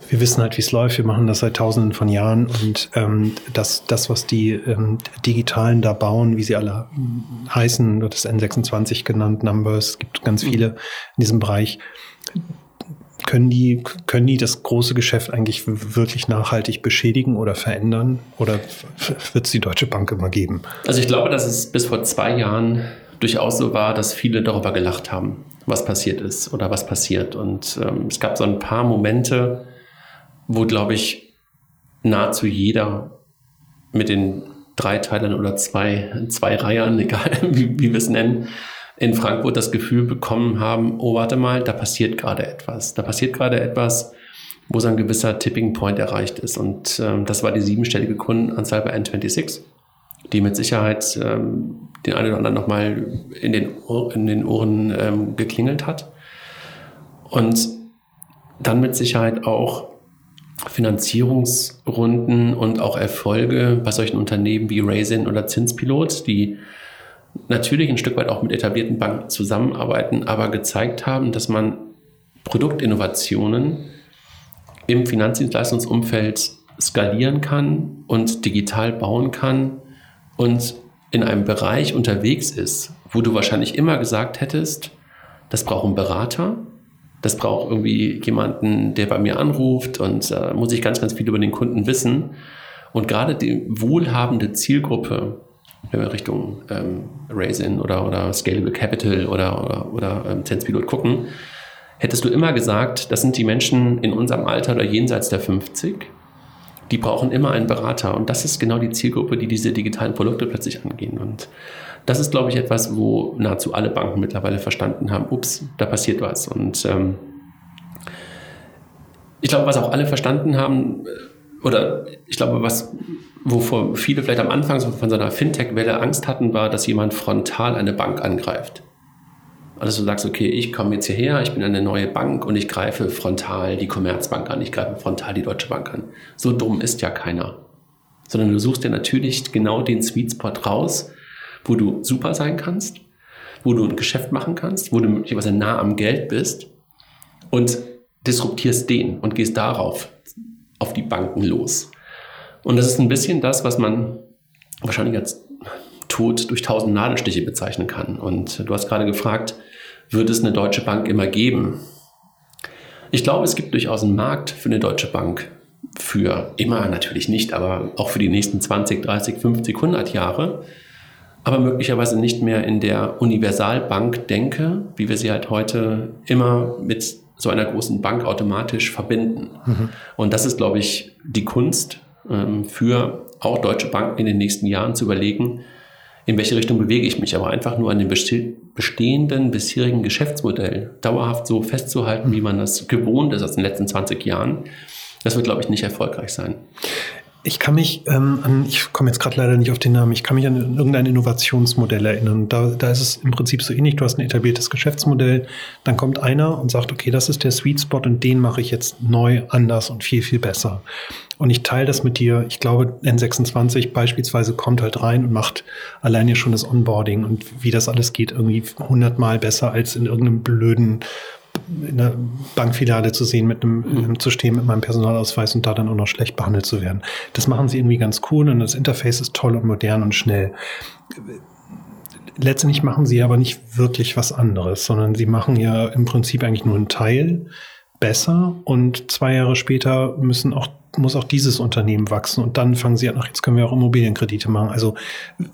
wir wissen halt, wie es läuft, wir machen das seit tausenden von Jahren und ähm, das, das, was die ähm, Digitalen da bauen, wie sie alle heißen, wird das N26 genannt, Numbers, es gibt ganz viele in diesem Bereich, können die, können die das große Geschäft eigentlich wirklich nachhaltig beschädigen oder verändern? Oder wird es die Deutsche Bank immer geben? Also ich glaube, dass es bis vor zwei Jahren durchaus so war, dass viele darüber gelacht haben, was passiert ist oder was passiert. Und ähm, es gab so ein paar Momente, wo, glaube ich, nahezu jeder mit den drei Teilen oder zwei, zwei Reihern, [LAUGHS] egal wie, wie wir es nennen, in Frankfurt das Gefühl bekommen haben, oh, warte mal, da passiert gerade etwas. Da passiert gerade etwas, wo so ein gewisser Tipping Point erreicht ist. Und ähm, das war die siebenstellige Kundenanzahl bei N26 die mit Sicherheit ähm, den einen oder anderen nochmal in den, Ohr, in den Ohren ähm, geklingelt hat. Und dann mit Sicherheit auch Finanzierungsrunden und auch Erfolge bei solchen Unternehmen wie Raisin oder Zinspilot, die natürlich ein Stück weit auch mit etablierten Banken zusammenarbeiten, aber gezeigt haben, dass man Produktinnovationen im Finanzdienstleistungsumfeld skalieren kann und digital bauen kann, und in einem Bereich unterwegs ist, wo du wahrscheinlich immer gesagt hättest, das braucht einen Berater, das braucht irgendwie jemanden, der bei mir anruft und äh, muss ich ganz, ganz viel über den Kunden wissen. Und gerade die wohlhabende Zielgruppe, wenn wir Richtung ähm, Raisin oder, oder Scalable Capital oder, oder, oder ähm, Tenspilot gucken, hättest du immer gesagt, das sind die Menschen in unserem Alter oder jenseits der 50, die brauchen immer einen Berater. Und das ist genau die Zielgruppe, die diese digitalen Produkte plötzlich angehen. Und das ist, glaube ich, etwas, wo nahezu alle Banken mittlerweile verstanden haben, ups, da passiert was. Und ähm, ich glaube, was auch alle verstanden haben, äh, oder ich glaube, was, wovor viele vielleicht am Anfang von so einer Fintech-Welle Angst hatten, war, dass jemand frontal eine Bank angreift. Also du sagst, okay, ich komme jetzt hierher, ich bin eine neue Bank und ich greife frontal die Commerzbank an, ich greife frontal die Deutsche Bank an. So dumm ist ja keiner. Sondern du suchst dir natürlich genau den Sweet Spot raus, wo du super sein kannst, wo du ein Geschäft machen kannst, wo du möglicherweise nah am Geld bist und disruptierst den und gehst darauf auf die Banken los. Und das ist ein bisschen das, was man wahrscheinlich als Tod durch tausend Nadelstiche bezeichnen kann. Und du hast gerade gefragt, wird es eine deutsche Bank immer geben? Ich glaube, es gibt durchaus einen Markt für eine deutsche Bank. Für immer natürlich nicht, aber auch für die nächsten 20, 30, 50, 100 Jahre. Aber möglicherweise nicht mehr in der Universalbank-Denke, wie wir sie halt heute immer mit so einer großen Bank automatisch verbinden. Mhm. Und das ist, glaube ich, die Kunst ähm, für auch deutsche Banken in den nächsten Jahren zu überlegen, in welche Richtung bewege ich mich, aber einfach nur an dem bestehenden bisherigen Geschäftsmodell dauerhaft so festzuhalten, wie man das gewohnt ist aus den letzten 20 Jahren, das wird, glaube ich, nicht erfolgreich sein. Ich kann mich ähm, an, ich komme jetzt gerade leider nicht auf den Namen, ich kann mich an irgendein Innovationsmodell erinnern. Da, da ist es im Prinzip so ähnlich, du hast ein etabliertes Geschäftsmodell, dann kommt einer und sagt, okay, das ist der Sweet Spot und den mache ich jetzt neu, anders und viel, viel besser. Und ich teile das mit dir. Ich glaube, N26 beispielsweise kommt halt rein und macht alleine schon das Onboarding und wie das alles geht, irgendwie hundertmal besser als in irgendeinem blöden in der Bankfiliale zu sehen, mit einem, mhm. zu stehen mit meinem Personalausweis und da dann auch noch schlecht behandelt zu werden. Das machen sie irgendwie ganz cool und das Interface ist toll und modern und schnell. Letztendlich machen sie aber nicht wirklich was anderes, sondern sie machen ja im Prinzip eigentlich nur einen Teil besser und zwei Jahre später müssen auch muss auch dieses Unternehmen wachsen und dann fangen sie an, ach, jetzt können wir auch Immobilienkredite machen. Also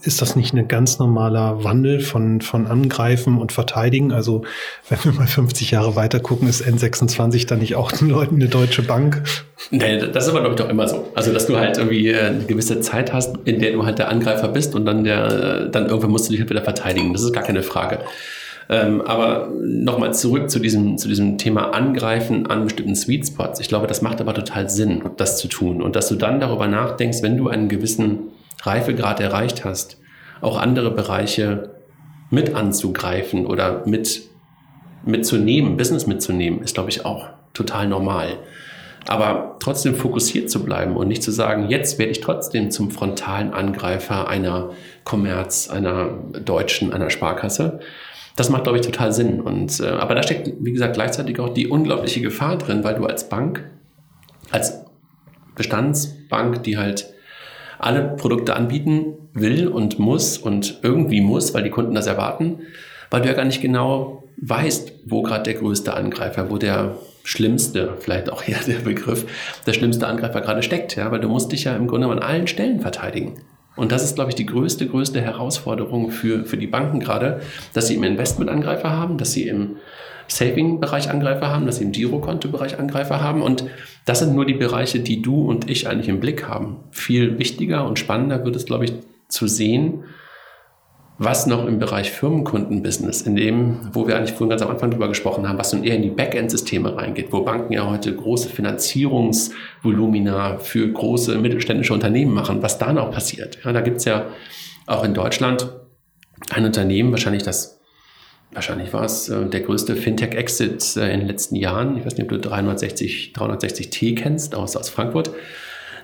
ist das nicht ein ganz normaler Wandel von, von Angreifen und Verteidigen? Also wenn wir mal 50 Jahre weiter gucken, ist N26 dann nicht auch den Leuten eine deutsche Bank? Nee, das ist aber, glaube ich, doch immer so. Also, dass du halt irgendwie äh, eine gewisse Zeit hast, in der du halt der Angreifer bist und dann der, dann irgendwann musst du dich halt wieder verteidigen. Das ist gar keine Frage. Ähm, aber nochmal zurück zu diesem, zu diesem Thema Angreifen an bestimmten Sweet Spots. Ich glaube, das macht aber total Sinn, das zu tun. Und dass du dann darüber nachdenkst, wenn du einen gewissen Reifegrad erreicht hast, auch andere Bereiche mit anzugreifen oder mit mitzunehmen, Business mitzunehmen, ist, glaube ich, auch total normal. Aber trotzdem fokussiert zu bleiben und nicht zu sagen, jetzt werde ich trotzdem zum frontalen Angreifer einer Kommerz, einer deutschen, einer Sparkasse, das macht, glaube ich, total Sinn. Und, äh, aber da steckt, wie gesagt, gleichzeitig auch die unglaubliche Gefahr drin, weil du als Bank, als Bestandsbank, die halt alle Produkte anbieten will und muss und irgendwie muss, weil die Kunden das erwarten, weil du ja gar nicht genau weißt, wo gerade der größte Angreifer, wo der schlimmste, vielleicht auch hier der Begriff, der schlimmste Angreifer gerade steckt, ja, weil du musst dich ja im Grunde an allen Stellen verteidigen. Und das ist, glaube ich, die größte, größte Herausforderung für, für die Banken gerade, dass sie im Investment-Angreifer haben, dass sie im Saving-Bereich Angreifer haben, dass sie im Girokonto-Bereich Angreifer haben. Und das sind nur die Bereiche, die du und ich eigentlich im Blick haben. Viel wichtiger und spannender wird es, glaube ich, zu sehen, was noch im Bereich Firmenkundenbusiness, in dem, wo wir eigentlich vorhin ganz am Anfang drüber gesprochen haben, was nun eher in die Backend-Systeme reingeht, wo Banken ja heute große Finanzierungsvolumina für große mittelständische Unternehmen machen, was da noch passiert. Ja, da gibt's ja auch in Deutschland ein Unternehmen, wahrscheinlich das, wahrscheinlich war es äh, der größte Fintech-Exit äh, in den letzten Jahren. Ich weiß nicht, ob du 360, 360T kennst aus, aus Frankfurt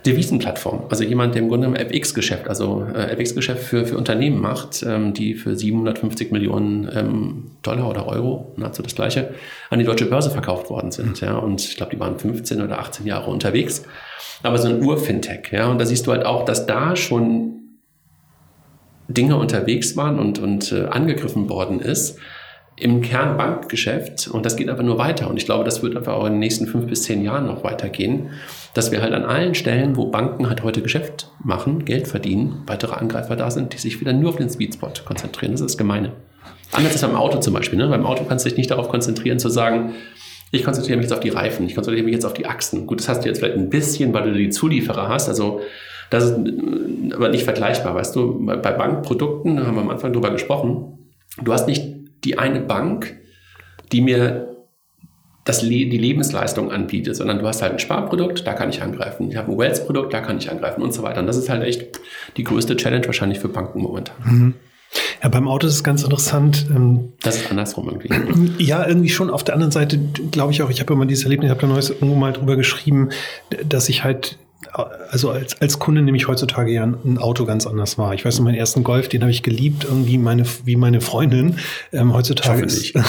Devisenplattform. Also jemand, der im Grunde genommen FX-Geschäft, also äh, FX-Geschäft für, für Unternehmen macht, ähm, die für 750 Millionen ähm, Dollar oder Euro, nahezu das gleiche, an die deutsche Börse verkauft worden sind. Ja, und ich glaube, die waren 15 oder 18 Jahre unterwegs. Aber so ein Ur-Fintech, ja, und da siehst du halt auch, dass da schon Dinge unterwegs waren und, und äh, angegriffen worden ist, im Kernbankgeschäft und das geht aber nur weiter und ich glaube, das wird einfach auch in den nächsten fünf bis zehn Jahren noch weitergehen, dass wir halt an allen Stellen, wo Banken halt heute Geschäft machen, Geld verdienen, weitere Angreifer da sind, die sich wieder nur auf den Sweet konzentrieren. Das ist das Gemeine. Anders als beim Auto zum Beispiel. Ne? Beim Auto kannst du dich nicht darauf konzentrieren zu sagen, ich konzentriere mich jetzt auf die Reifen, ich konzentriere mich jetzt auf die Achsen. Gut, das hast du jetzt vielleicht ein bisschen, weil du die Zulieferer hast. Also das ist aber nicht vergleichbar, weißt du. Bei Bankprodukten, haben wir am Anfang drüber gesprochen, du hast nicht die eine Bank, die mir das Le die Lebensleistung anbietet, sondern du hast halt ein Sparprodukt, da kann ich angreifen. Ich habe ein Wealth-Produkt, da kann ich angreifen und so weiter. Und das ist halt echt die größte Challenge wahrscheinlich für Banken momentan. Mhm. Ja, beim Auto ist es ganz interessant. Ähm, das ist andersrum irgendwie. [CLEARS THROAT] Ja, irgendwie schon. Auf der anderen Seite glaube ich auch, ich habe immer dieses Erlebnis, ich habe da neues irgendwo mal drüber geschrieben, dass ich halt also als, als Kunde nehme ich heutzutage ja ein Auto ganz anders wahr. Ich weiß noch, meinen ersten Golf, den habe ich geliebt, irgendwie meine, wie meine Freundin. Ähm, heutzutage ist, [LAUGHS]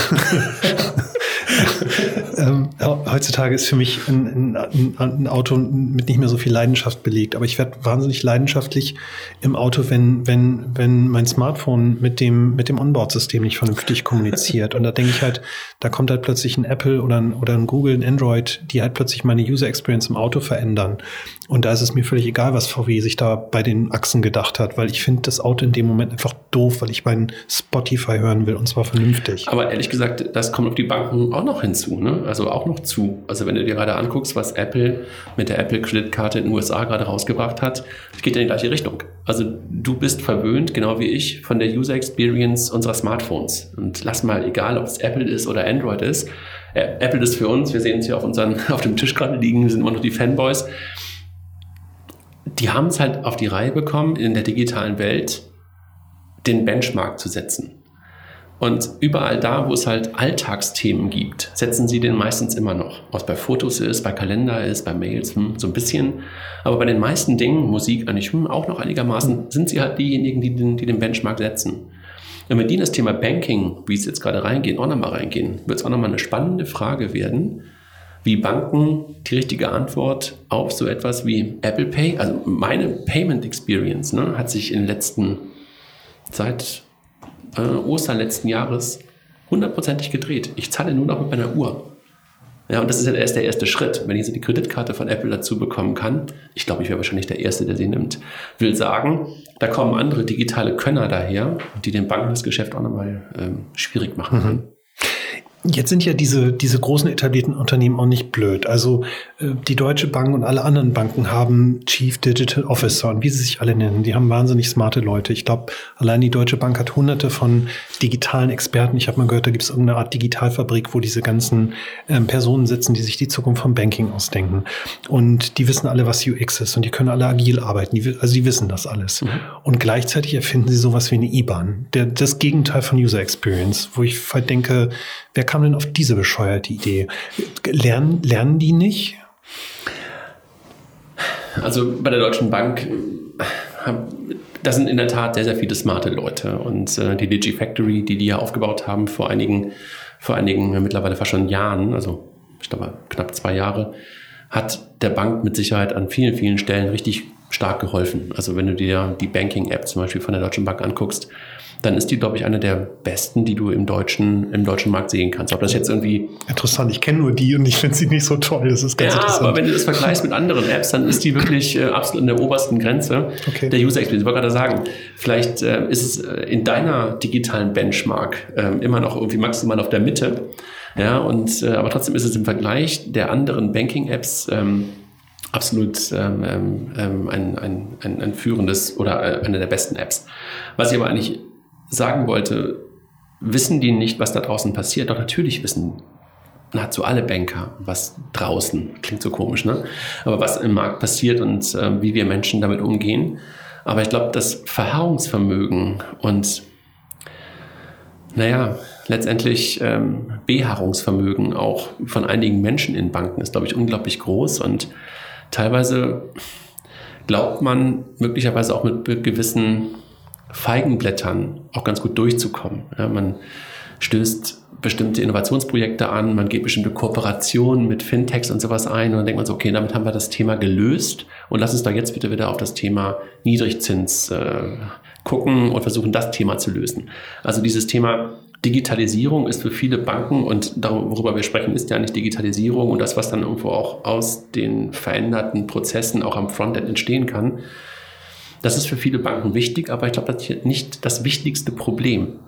ähm, heutzutage ist für mich ein, ein, ein, Auto mit nicht mehr so viel Leidenschaft belegt. Aber ich werde wahnsinnig leidenschaftlich im Auto, wenn, wenn, wenn mein Smartphone mit dem, mit dem Onboard-System nicht vernünftig kommuniziert. Und da denke ich halt, da kommt halt plötzlich ein Apple oder ein, oder ein Google, ein Android, die halt plötzlich meine User Experience im Auto verändern. Und da ist es mir völlig egal, was VW sich da bei den Achsen gedacht hat, weil ich finde das Auto in dem Moment einfach doof, weil ich meinen Spotify hören will und zwar vernünftig. Aber ehrlich gesagt, das kommt auf die Banken auch noch hinzu, ne? also auch noch zu. Also wenn du dir gerade anguckst, was Apple mit der Apple-Kreditkarte in den USA gerade rausgebracht hat, geht in die gleiche Richtung. Also du bist verwöhnt, genau wie ich, von der User Experience unserer Smartphones. Und lass mal, egal ob es Apple ist oder Android ist, äh, Apple ist für uns, wir sehen es hier auf, unseren, [LAUGHS] auf dem Tisch gerade liegen, wir sind immer noch die Fanboys. Die haben es halt auf die Reihe bekommen, in der digitalen Welt den Benchmark zu setzen. Und überall da, wo es halt Alltagsthemen gibt, setzen sie den meistens immer noch. Was bei Fotos ist, bei Kalender ist, bei Mails, hm, so ein bisschen. Aber bei den meisten Dingen, Musik eigentlich hm, auch noch einigermaßen, sind sie halt diejenigen, die den, die den Benchmark setzen. Wenn wir die in das Thema Banking, wie es jetzt gerade reingehen, auch nochmal reingehen, wird es auch nochmal eine spannende Frage werden, wie Banken die richtige Antwort auf so etwas wie Apple Pay, also meine Payment Experience, ne, hat sich in den letzten, seit äh, Ostern letzten Jahres hundertprozentig gedreht. Ich zahle nur noch mit meiner Uhr. Ja, und das ist ja erst der erste Schritt. Wenn ich so die Kreditkarte von Apple dazu bekommen kann, ich glaube, ich wäre wahrscheinlich der Erste, der sie nimmt, will sagen, da kommen andere digitale Könner daher, die den Banken das Geschäft auch nochmal ähm, schwierig machen können. Mhm. Jetzt sind ja diese, diese großen etablierten Unternehmen auch nicht blöd. Also äh, die Deutsche Bank und alle anderen Banken haben Chief Digital Officer und wie sie sich alle nennen. Die haben wahnsinnig smarte Leute. Ich glaube, allein die Deutsche Bank hat hunderte von digitalen Experten. Ich habe mal gehört, da gibt es irgendeine Art Digitalfabrik, wo diese ganzen ähm, Personen sitzen, die sich die Zukunft vom Banking ausdenken. Und die wissen alle, was UX ist und die können alle agil arbeiten. Die, also die wissen das alles. Mhm. Und gleichzeitig erfinden sie sowas wie eine IBAN. Der, das Gegenteil von User Experience, wo ich halt denke, wer kam denn auf diese bescheuerte Idee? Lernen, lernen die nicht? Also bei der Deutschen Bank äh, da sind in der Tat sehr, sehr viele smarte Leute. Und äh, die Digifactory, die die ja aufgebaut haben vor einigen, vor einigen mittlerweile fast schon Jahren, also ich glaube knapp zwei Jahre, hat der Bank mit Sicherheit an vielen, vielen Stellen richtig stark geholfen. Also wenn du dir die Banking-App zum Beispiel von der Deutschen Bank anguckst, dann ist die, glaube ich, eine der besten, die du im deutschen, im deutschen Markt sehen kannst. Ob das jetzt irgendwie. Interessant, ich kenne nur die und ich finde sie nicht so toll. Das ist ganz ja, interessant. aber wenn du das vergleichst mit anderen Apps, dann ist die wirklich äh, absolut in der obersten Grenze okay. der User Experience. Ich wollte gerade sagen, vielleicht äh, ist es äh, in deiner digitalen Benchmark äh, immer noch irgendwie maximal auf der Mitte. Ja, und äh, aber trotzdem ist es im Vergleich der anderen Banking-Apps ähm, absolut ähm, ähm, ähm ein, ein, ein, ein führendes oder äh, eine der besten Apps. Was ich aber eigentlich sagen wollte, wissen die nicht, was da draußen passiert? Doch natürlich wissen nahezu alle Banker, was draußen, klingt so komisch, ne? Aber was im Markt passiert und äh, wie wir Menschen damit umgehen. Aber ich glaube, das Verharrungsvermögen und naja, letztendlich ähm, Beharrungsvermögen auch von einigen Menschen in Banken ist, glaube ich, unglaublich groß und teilweise glaubt man möglicherweise auch mit gewissen Feigenblättern auch ganz gut durchzukommen. Ja, man stößt bestimmte Innovationsprojekte an, man geht bestimmte Kooperationen mit Fintechs und sowas ein und dann denkt man so, okay, damit haben wir das Thema gelöst und lass uns doch jetzt bitte wieder auf das Thema Niedrigzins äh, gucken und versuchen, das Thema zu lösen. Also dieses Thema Digitalisierung ist für viele Banken und worüber wir sprechen, ist ja nicht Digitalisierung und das, was dann irgendwo auch aus den veränderten Prozessen auch am Frontend entstehen kann, das ist für viele Banken wichtig, aber ich glaube, das ist nicht das wichtigste Problem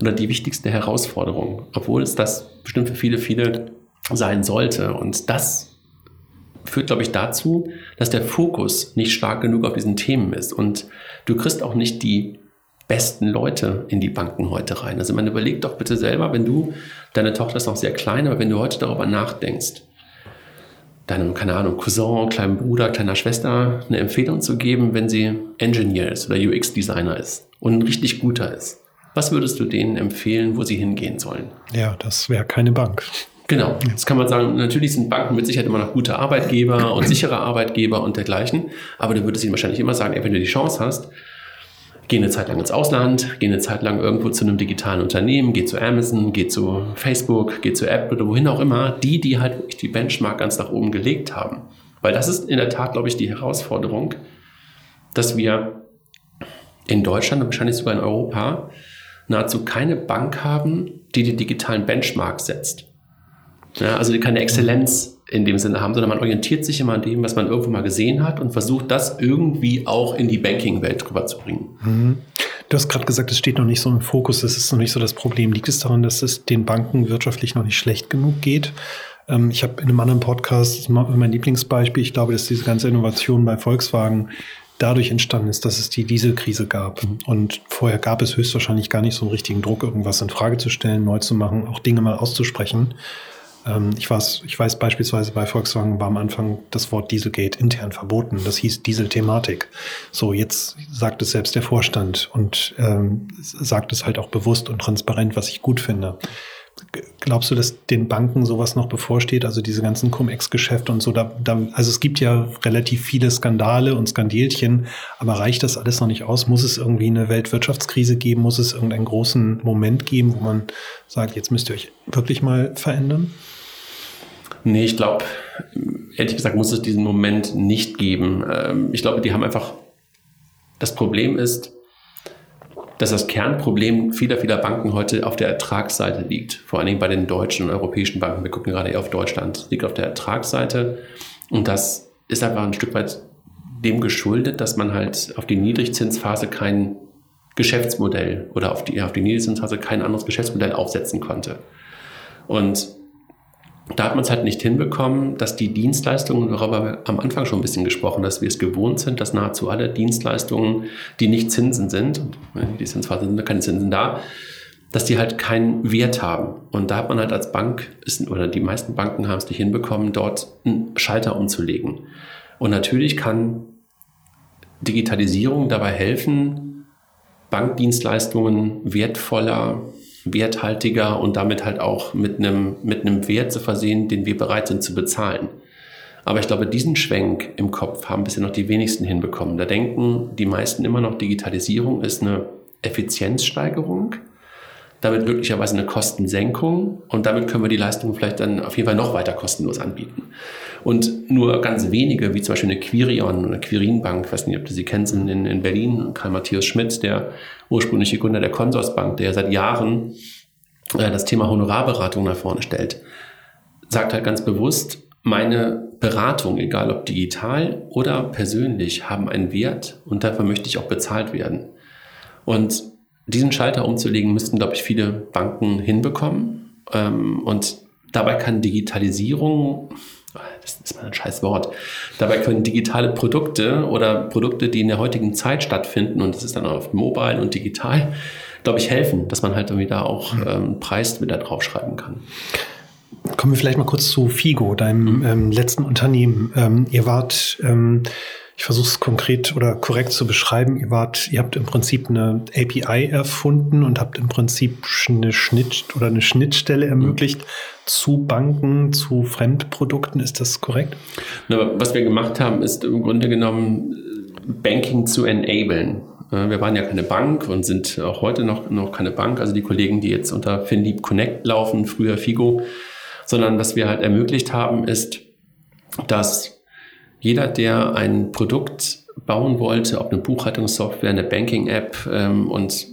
oder die wichtigste Herausforderung, obwohl es das bestimmt für viele, viele sein sollte. Und das führt, glaube ich, dazu, dass der Fokus nicht stark genug auf diesen Themen ist. Und du kriegst auch nicht die besten Leute in die Banken heute rein. Also man überlegt doch bitte selber, wenn du, deine Tochter ist noch sehr klein, aber wenn du heute darüber nachdenkst, deinem, keine Ahnung, Cousin, kleinem Bruder, kleiner Schwester eine Empfehlung zu geben, wenn sie Engineer ist oder UX-Designer ist und ein richtig guter ist. Was würdest du denen empfehlen, wo sie hingehen sollen? Ja, das wäre keine Bank. Genau. Jetzt kann man sagen, natürlich sind Banken mit Sicherheit immer noch gute Arbeitgeber und sichere Arbeitgeber und dergleichen. Aber du würdest ihnen wahrscheinlich immer sagen, ey, wenn du die Chance hast, geh eine Zeit lang ins Ausland, geh eine Zeit lang irgendwo zu einem digitalen Unternehmen, geh zu Amazon, geh zu Facebook, geh zu Apple oder wohin auch immer, die, die halt wirklich die Benchmark ganz nach oben gelegt haben. Weil das ist in der Tat, glaube ich, die Herausforderung, dass wir in Deutschland und wahrscheinlich sogar in Europa nahezu keine Bank haben, die die digitalen Benchmarks setzt. Ja, also keine Exzellenz in dem Sinne haben, sondern man orientiert sich immer an dem, was man irgendwo mal gesehen hat und versucht, das irgendwie auch in die Banking-Welt rüberzubringen. Mhm. Du hast gerade gesagt, es steht noch nicht so im Fokus, es ist noch nicht so das Problem. Liegt es daran, dass es den Banken wirtschaftlich noch nicht schlecht genug geht? Ähm, ich habe in einem anderen Podcast, mein Lieblingsbeispiel, ich glaube, dass diese ganze Innovation bei Volkswagen dadurch entstanden ist, dass es die Dieselkrise gab. Und vorher gab es höchstwahrscheinlich gar nicht so einen richtigen Druck, irgendwas in Frage zu stellen, neu zu machen, auch Dinge mal auszusprechen. Ähm, ich, weiß, ich weiß beispielsweise bei Volkswagen war am Anfang das Wort Dieselgate intern verboten. Das hieß Dieselthematik. So, jetzt sagt es selbst der Vorstand und ähm, sagt es halt auch bewusst und transparent, was ich gut finde. Glaubst du, dass den Banken sowas noch bevorsteht? Also diese ganzen Cum-Ex-Geschäfte und so. Da, da, also es gibt ja relativ viele Skandale und Skandälchen, aber reicht das alles noch nicht aus? Muss es irgendwie eine Weltwirtschaftskrise geben? Muss es irgendeinen großen Moment geben, wo man sagt, jetzt müsst ihr euch wirklich mal verändern? Nee, ich glaube, ehrlich gesagt, muss es diesen Moment nicht geben. Ähm, ich glaube, die haben einfach, das Problem ist, dass das Kernproblem vieler, vieler Banken heute auf der Ertragsseite liegt. Vor allen Dingen bei den deutschen und europäischen Banken. Wir gucken gerade eher auf Deutschland. liegt auf der Ertragsseite. Und das ist einfach ein Stück weit dem geschuldet, dass man halt auf die Niedrigzinsphase kein Geschäftsmodell oder auf die, auf die Niedrigzinsphase kein anderes Geschäftsmodell aufsetzen konnte. Und da hat man es halt nicht hinbekommen, dass die Dienstleistungen, darüber haben wir am Anfang schon ein bisschen gesprochen, dass wir es gewohnt sind, dass nahezu alle Dienstleistungen, die nicht Zinsen sind, die Zinsphase sind keine Zinsen da, dass die halt keinen Wert haben. Und da hat man halt als Bank, oder die meisten Banken haben es nicht hinbekommen, dort einen Schalter umzulegen. Und natürlich kann Digitalisierung dabei helfen, Bankdienstleistungen wertvoller werthaltiger und damit halt auch mit einem, mit einem Wert zu versehen, den wir bereit sind zu bezahlen. Aber ich glaube, diesen Schwenk im Kopf haben bisher noch die wenigsten hinbekommen. Da denken die meisten immer noch, Digitalisierung ist eine Effizienzsteigerung, damit möglicherweise eine Kostensenkung und damit können wir die Leistung vielleicht dann auf jeden Fall noch weiter kostenlos anbieten. Und nur ganz wenige, wie zum Beispiel eine Quirion oder Quirinbank, ich weiß nicht, ob du sie kennst, in, in Berlin, Karl Matthias Schmidt, der ursprüngliche Gründer der Consorsbank, der seit Jahren äh, das Thema Honorarberatung nach vorne stellt, sagt halt ganz bewusst, meine Beratung, egal ob digital oder persönlich, haben einen Wert und dafür möchte ich auch bezahlt werden. Und diesen Schalter umzulegen, müssten, glaube ich, viele Banken hinbekommen. Ähm, und dabei kann Digitalisierung das ist mal ein scheiß Wort. Dabei können digitale Produkte oder Produkte, die in der heutigen Zeit stattfinden, und das ist dann auf mobile und digital, glaube ich, helfen, dass man halt irgendwie da auch mhm. ähm, Preis wieder draufschreiben kann. Kommen wir vielleicht mal kurz zu Figo, deinem mhm. ähm, letzten Unternehmen. Ähm, ihr wart ähm, ich versuche es konkret oder korrekt zu beschreiben. Ihr wart, ihr habt im Prinzip eine API erfunden und habt im Prinzip eine Schnitt oder eine Schnittstelle ermöglicht mhm. zu Banken, zu Fremdprodukten. Ist das korrekt? Na, was wir gemacht haben, ist im Grunde genommen Banking zu enablen. Wir waren ja keine Bank und sind auch heute noch, noch keine Bank. Also die Kollegen, die jetzt unter FinLeap Connect laufen, früher Figo, sondern was wir halt ermöglicht haben, ist, dass jeder, der ein Produkt bauen wollte, ob eine Buchhaltungssoftware, eine Banking-App ähm, und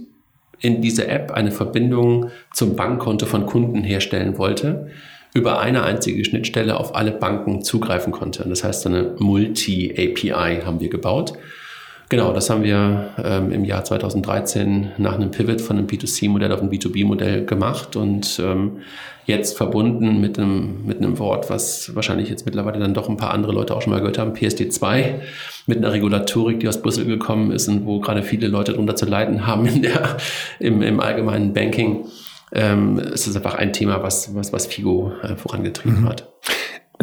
in diese App eine Verbindung zum Bankkonto von Kunden herstellen wollte, über eine einzige Schnittstelle auf alle Banken zugreifen konnte. das heißt, eine Multi-API haben wir gebaut. Genau, das haben wir ähm, im Jahr 2013 nach einem Pivot von einem B2C-Modell auf ein B2B-Modell gemacht und ähm, jetzt verbunden mit einem, mit einem Wort, was wahrscheinlich jetzt mittlerweile dann doch ein paar andere Leute auch schon mal gehört haben, PSD2, mit einer Regulatorik, die aus Brüssel gekommen ist und wo gerade viele Leute darunter zu leiden haben in der, im, im allgemeinen Banking. Ähm, es ist einfach ein Thema, was, was, was FIGO äh, vorangetrieben mhm. hat.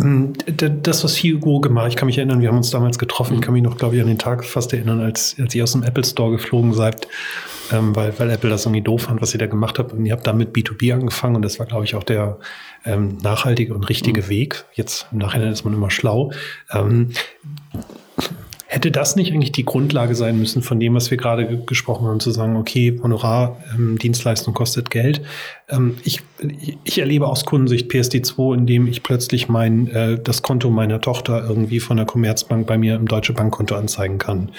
Ähm, das, was Figo gemacht, ich kann mich erinnern, wir haben uns damals getroffen, ich kann mich noch, glaube ich, an den Tag fast erinnern, als, als ihr aus dem Apple Store geflogen seid, ähm, weil, weil Apple das irgendwie doof fand, was ihr da gemacht habt. Und ihr habt damit B2B angefangen und das war, glaube ich, auch der ähm, nachhaltige und richtige mhm. Weg. Jetzt im Nachhinein ist man immer schlau. Ähm, Hätte das nicht eigentlich die Grundlage sein müssen von dem, was wir gerade gesprochen haben, zu sagen, okay, Honorar, ähm, Dienstleistung kostet Geld. Ähm, ich, ich erlebe aus Kundensicht PSD2, indem ich plötzlich mein, äh, das Konto meiner Tochter irgendwie von der Commerzbank bei mir im Deutsche Bankkonto anzeigen kann.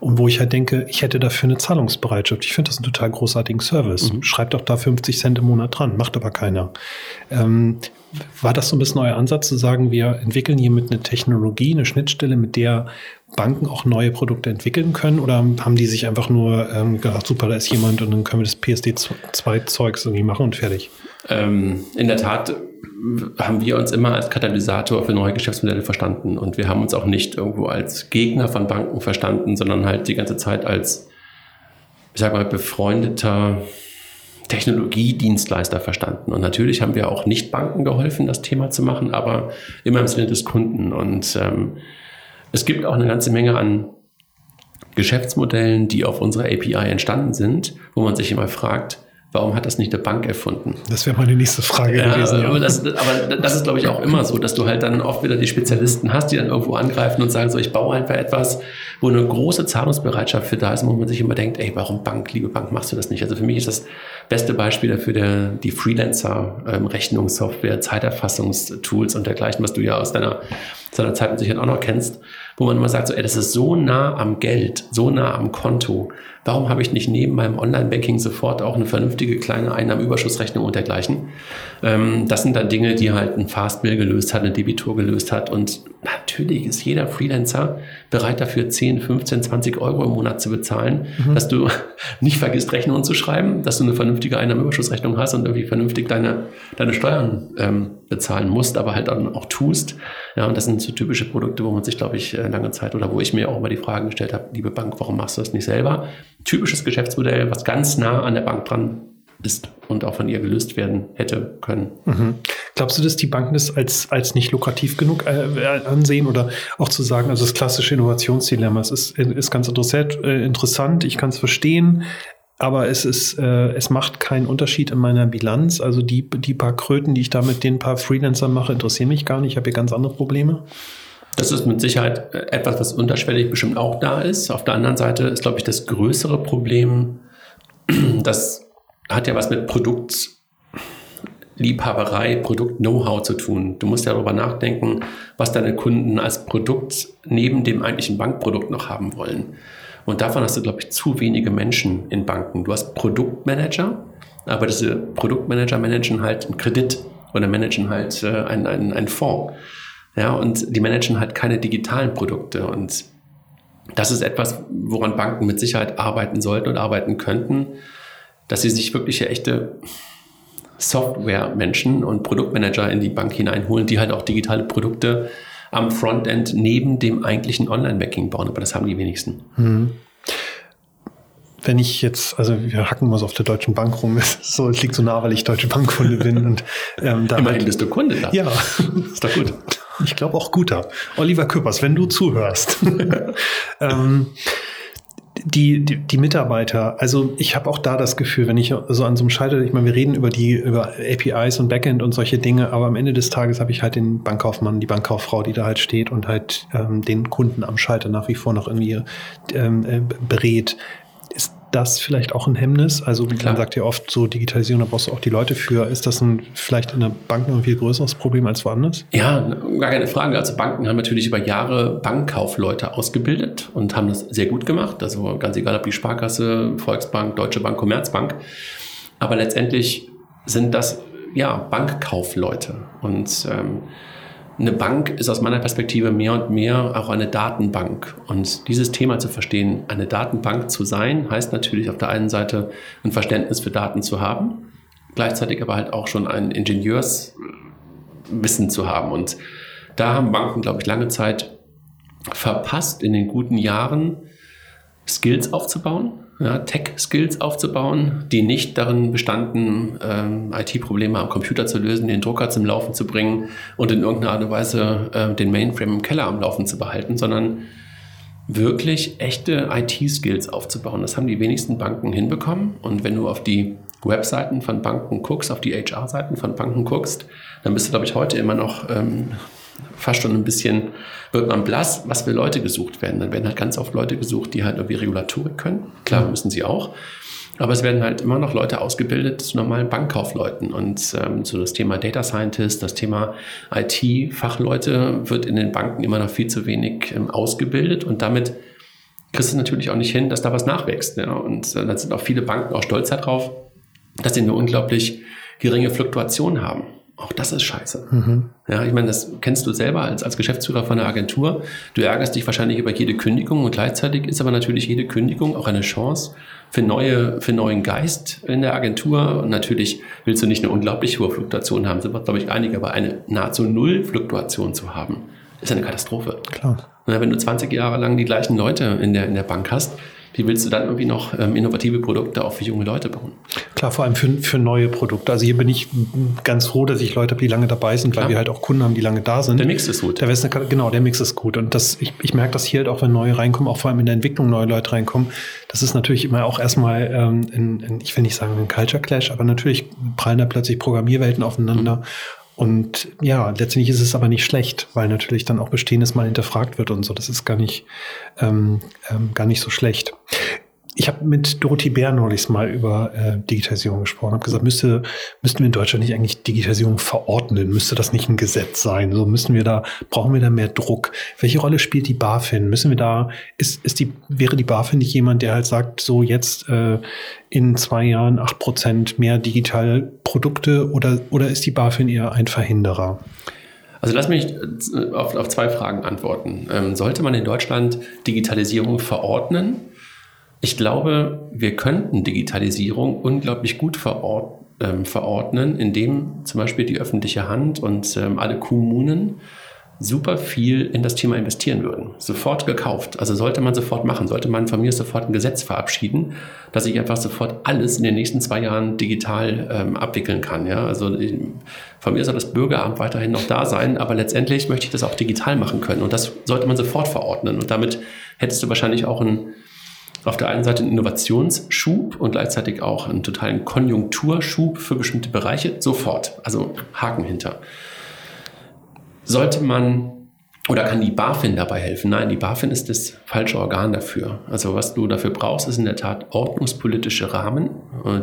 Und wo ich halt denke, ich hätte dafür eine Zahlungsbereitschaft. Ich finde das einen total großartigen Service. Mhm. Schreibt doch da 50 Cent im Monat dran, macht aber keiner. Ähm, war das so ein bisschen euer Ansatz zu sagen, wir entwickeln hier mit einer Technologie, eine Schnittstelle, mit der Banken auch neue Produkte entwickeln können oder haben die sich einfach nur ähm, gedacht, super, da ist jemand und dann können wir das PSD2-Zeugs irgendwie machen und fertig? Ähm, in der Tat haben wir uns immer als Katalysator für neue Geschäftsmodelle verstanden und wir haben uns auch nicht irgendwo als Gegner von Banken verstanden, sondern halt die ganze Zeit als, ich sag mal, befreundeter Technologiedienstleister verstanden. Und natürlich haben wir auch nicht Banken geholfen, das Thema zu machen, aber immer im Sinne des Kunden. Und ähm, es gibt auch eine ganze Menge an Geschäftsmodellen, die auf unserer API entstanden sind, wo man sich immer fragt, Warum hat das nicht eine Bank erfunden? Das wäre meine nächste Frage ja, gewesen. Ja. Aber, das, aber das ist, glaube ich, auch immer so, dass du halt dann oft wieder die Spezialisten hast, die dann irgendwo angreifen und sagen, so, ich baue einfach etwas, wo eine große Zahlungsbereitschaft für da ist, wo man sich immer denkt, ey, warum Bank, liebe Bank, machst du das nicht? Also für mich ist das beste Beispiel dafür der, die Freelancer-Rechnungssoftware, ähm, Zeiterfassungstools und dergleichen, was du ja aus deiner, deiner Zeit mit Sicherheit auch noch kennst, wo man immer sagt, so, ey, das ist so nah am Geld, so nah am Konto Warum habe ich nicht neben meinem Online-Banking sofort auch eine vernünftige kleine Einnahmenüberschussrechnung und dergleichen? Ähm, das sind dann Dinge, die halt ein Fastbill gelöst hat, eine Debitur gelöst hat. Und natürlich ist jeder Freelancer bereit dafür 10, 15, 20 Euro im Monat zu bezahlen, mhm. dass du [LAUGHS] nicht vergisst, Rechnungen zu schreiben, dass du eine vernünftige Einnahmenüberschussrechnung hast und irgendwie vernünftig deine, deine Steuern ähm, bezahlen musst, aber halt dann auch tust. Ja, und das sind so typische Produkte, wo man sich, glaube ich, äh, lange Zeit oder wo ich mir auch immer die Fragen gestellt habe, liebe Bank, warum machst du das nicht selber? Typisches Geschäftsmodell, was ganz nah an der Bank dran ist und auch von ihr gelöst werden hätte können. Mhm. Glaubst du, dass die Banken das als, als nicht lukrativ genug äh, ansehen oder auch zu sagen, also das klassische Innovationsdilemma, es ist, ist ganz interessant, äh, interessant ich kann es verstehen, aber es ist, äh, es macht keinen Unterschied in meiner Bilanz. Also die, die paar Kröten, die ich da mit den paar Freelancern mache, interessieren mich gar nicht. Ich habe hier ganz andere Probleme. Das ist mit Sicherheit äh, etwas, was unterschwellig bestimmt auch da ist. Auf der anderen Seite ist, glaube ich, das größere Problem, [CLEARS THROAT] das hat ja was mit Produktliebhaberei, Produkt-Know-how zu tun. Du musst ja darüber nachdenken, was deine Kunden als Produkt neben dem eigentlichen Bankprodukt noch haben wollen. Und davon hast du, glaube ich, zu wenige Menschen in Banken. Du hast Produktmanager, aber diese Produktmanager managen halt einen Kredit oder managen halt äh, einen, einen, einen Fonds. Ja, und die managen halt keine digitalen Produkte. Und das ist etwas, woran Banken mit Sicherheit arbeiten sollten und arbeiten könnten, dass sie sich wirklich echte Software-Menschen und Produktmanager in die Bank hineinholen, die halt auch digitale Produkte am Frontend neben dem eigentlichen Online-Banking bauen. Aber das haben die wenigsten. Mhm wenn ich jetzt, also wir hacken mal so auf der Deutschen Bank rum, [LAUGHS] so, es liegt so nah, weil ich Deutsche Bankkunde bin und ähm, damit, [LAUGHS] Immerhin bist du Kunde da. Ja, [LAUGHS] ist doch gut. Ich glaube auch guter. Oliver Küppers, wenn du zuhörst. [LAUGHS] ähm, die, die, die Mitarbeiter, also ich habe auch da das Gefühl, wenn ich so an so einem Schalter, ich meine, wir reden über die, über APIs und Backend und solche Dinge, aber am Ende des Tages habe ich halt den Bankkaufmann, die Bankkauffrau, die da halt steht und halt ähm, den Kunden am Schalter nach wie vor noch irgendwie ähm, äh, berät das vielleicht auch ein Hemmnis? Also man sagt ja oft so Digitalisierung, da brauchst du auch die Leute für. Ist das ein, vielleicht in der Bank noch ein viel größeres Problem als woanders? Ja, gar keine Frage. Also Banken haben natürlich über Jahre Bankkaufleute ausgebildet und haben das sehr gut gemacht. Also ganz egal, ob die Sparkasse, Volksbank, Deutsche Bank, Commerzbank. Aber letztendlich sind das ja Bankkaufleute und ähm, eine Bank ist aus meiner Perspektive mehr und mehr auch eine Datenbank. Und dieses Thema zu verstehen, eine Datenbank zu sein, heißt natürlich auf der einen Seite ein Verständnis für Daten zu haben, gleichzeitig aber halt auch schon ein Ingenieurswissen zu haben. Und da haben Banken, glaube ich, lange Zeit verpasst, in den guten Jahren Skills aufzubauen, ja, Tech-Skills aufzubauen, die nicht darin bestanden, ähm, IT-Probleme am Computer zu lösen, den Drucker zum Laufen zu bringen und in irgendeiner Art und Weise äh, den Mainframe im Keller am Laufen zu behalten, sondern wirklich echte IT-Skills aufzubauen. Das haben die wenigsten Banken hinbekommen. Und wenn du auf die Webseiten von Banken guckst, auf die HR-Seiten von Banken guckst, dann bist du, glaube ich, heute immer noch ähm, fast schon ein bisschen, wird man blass, was für Leute gesucht werden. Dann werden halt ganz oft Leute gesucht, die halt irgendwie Regulatorik können. Klar, müssen sie auch. Aber es werden halt immer noch Leute ausgebildet zu normalen Bankkaufleuten. Und ähm, so das Thema Data Scientist, das Thema IT-Fachleute wird in den Banken immer noch viel zu wenig ähm, ausgebildet. Und damit kriegst du natürlich auch nicht hin, dass da was nachwächst. Ja? Und äh, da sind auch viele Banken auch stolz darauf, dass sie eine unglaublich geringe Fluktuation haben. Auch das ist scheiße. Mhm. Ja, ich meine, das kennst du selber als, als Geschäftsführer von einer Agentur. Du ärgerst dich wahrscheinlich über jede Kündigung und gleichzeitig ist aber natürlich jede Kündigung auch eine Chance für neue, für neuen Geist in der Agentur. Und natürlich willst du nicht eine unglaublich hohe Fluktuation haben, sind wir, glaube ich, einige, aber eine nahezu null Fluktuation zu haben, ist eine Katastrophe. Klar. wenn du 20 Jahre lang die gleichen Leute in der, in der Bank hast, wie willst du dann irgendwie noch ähm, innovative Produkte auch für junge Leute bauen? Klar, vor allem für, für neue Produkte. Also hier bin ich ganz froh, dass ich Leute habe, die lange dabei sind, weil ja. wir halt auch Kunden haben, die lange da sind. Der Mix ist gut. Der Westner, genau, der Mix ist gut. Und das, ich, ich merke das hier halt auch, wenn neue reinkommen, auch vor allem in der Entwicklung neue Leute reinkommen. Das ist natürlich immer auch erstmal, ähm, in, in, ich will nicht sagen ein Culture Clash, aber natürlich prallen da plötzlich Programmierwelten aufeinander. Mhm. Und ja, letztendlich ist es aber nicht schlecht, weil natürlich dann auch Bestehendes mal hinterfragt wird und so. Das ist gar nicht, ähm, ähm, gar nicht so schlecht. Ich habe mit Dorothee Bär neulich mal über äh, Digitalisierung gesprochen. Habe gesagt, müsste, müssten wir in Deutschland nicht eigentlich Digitalisierung verordnen? Müsste das nicht ein Gesetz sein? So müssen wir da, brauchen wir da mehr Druck? Welche Rolle spielt die BaFin? Müssen wir da, ist, ist die, wäre die BaFin nicht jemand, der halt sagt, so jetzt äh, in zwei Jahren acht Prozent mehr Digitalprodukte oder, oder ist die BaFin eher ein Verhinderer? Also lass mich äh, auf, auf zwei Fragen antworten. Ähm, sollte man in Deutschland Digitalisierung verordnen? Ich glaube, wir könnten Digitalisierung unglaublich gut verord ähm, verordnen, indem zum Beispiel die öffentliche Hand und ähm, alle Kommunen super viel in das Thema investieren würden. Sofort gekauft. Also sollte man sofort machen, sollte man von mir sofort ein Gesetz verabschieden, dass ich einfach sofort alles in den nächsten zwei Jahren digital ähm, abwickeln kann. Ja? Also ich, von mir soll das Bürgeramt weiterhin noch da sein, aber letztendlich möchte ich das auch digital machen können. Und das sollte man sofort verordnen. Und damit hättest du wahrscheinlich auch ein auf der einen Seite einen Innovationsschub und gleichzeitig auch einen totalen Konjunkturschub für bestimmte Bereiche sofort. Also Haken hinter. Sollte man oder kann die BaFin dabei helfen? Nein, die BaFin ist das falsche Organ dafür. Also was du dafür brauchst, ist in der Tat ordnungspolitische Rahmen.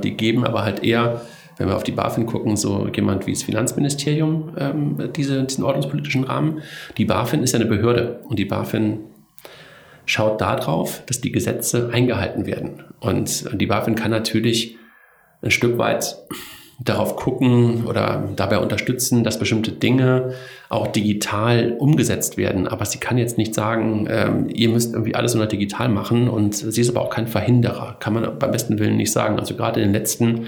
Die geben aber halt eher, wenn wir auf die BaFin gucken, so jemand wie das Finanzministerium ähm, diese, diesen ordnungspolitischen Rahmen. Die BaFin ist ja eine Behörde und die BaFin schaut darauf, dass die Gesetze eingehalten werden. Und die BaFin kann natürlich ein Stück weit darauf gucken oder dabei unterstützen, dass bestimmte Dinge auch digital umgesetzt werden. Aber sie kann jetzt nicht sagen, ähm, ihr müsst irgendwie alles nur digital machen. Und sie ist aber auch kein Verhinderer, kann man beim besten Willen nicht sagen. Also gerade in den letzten,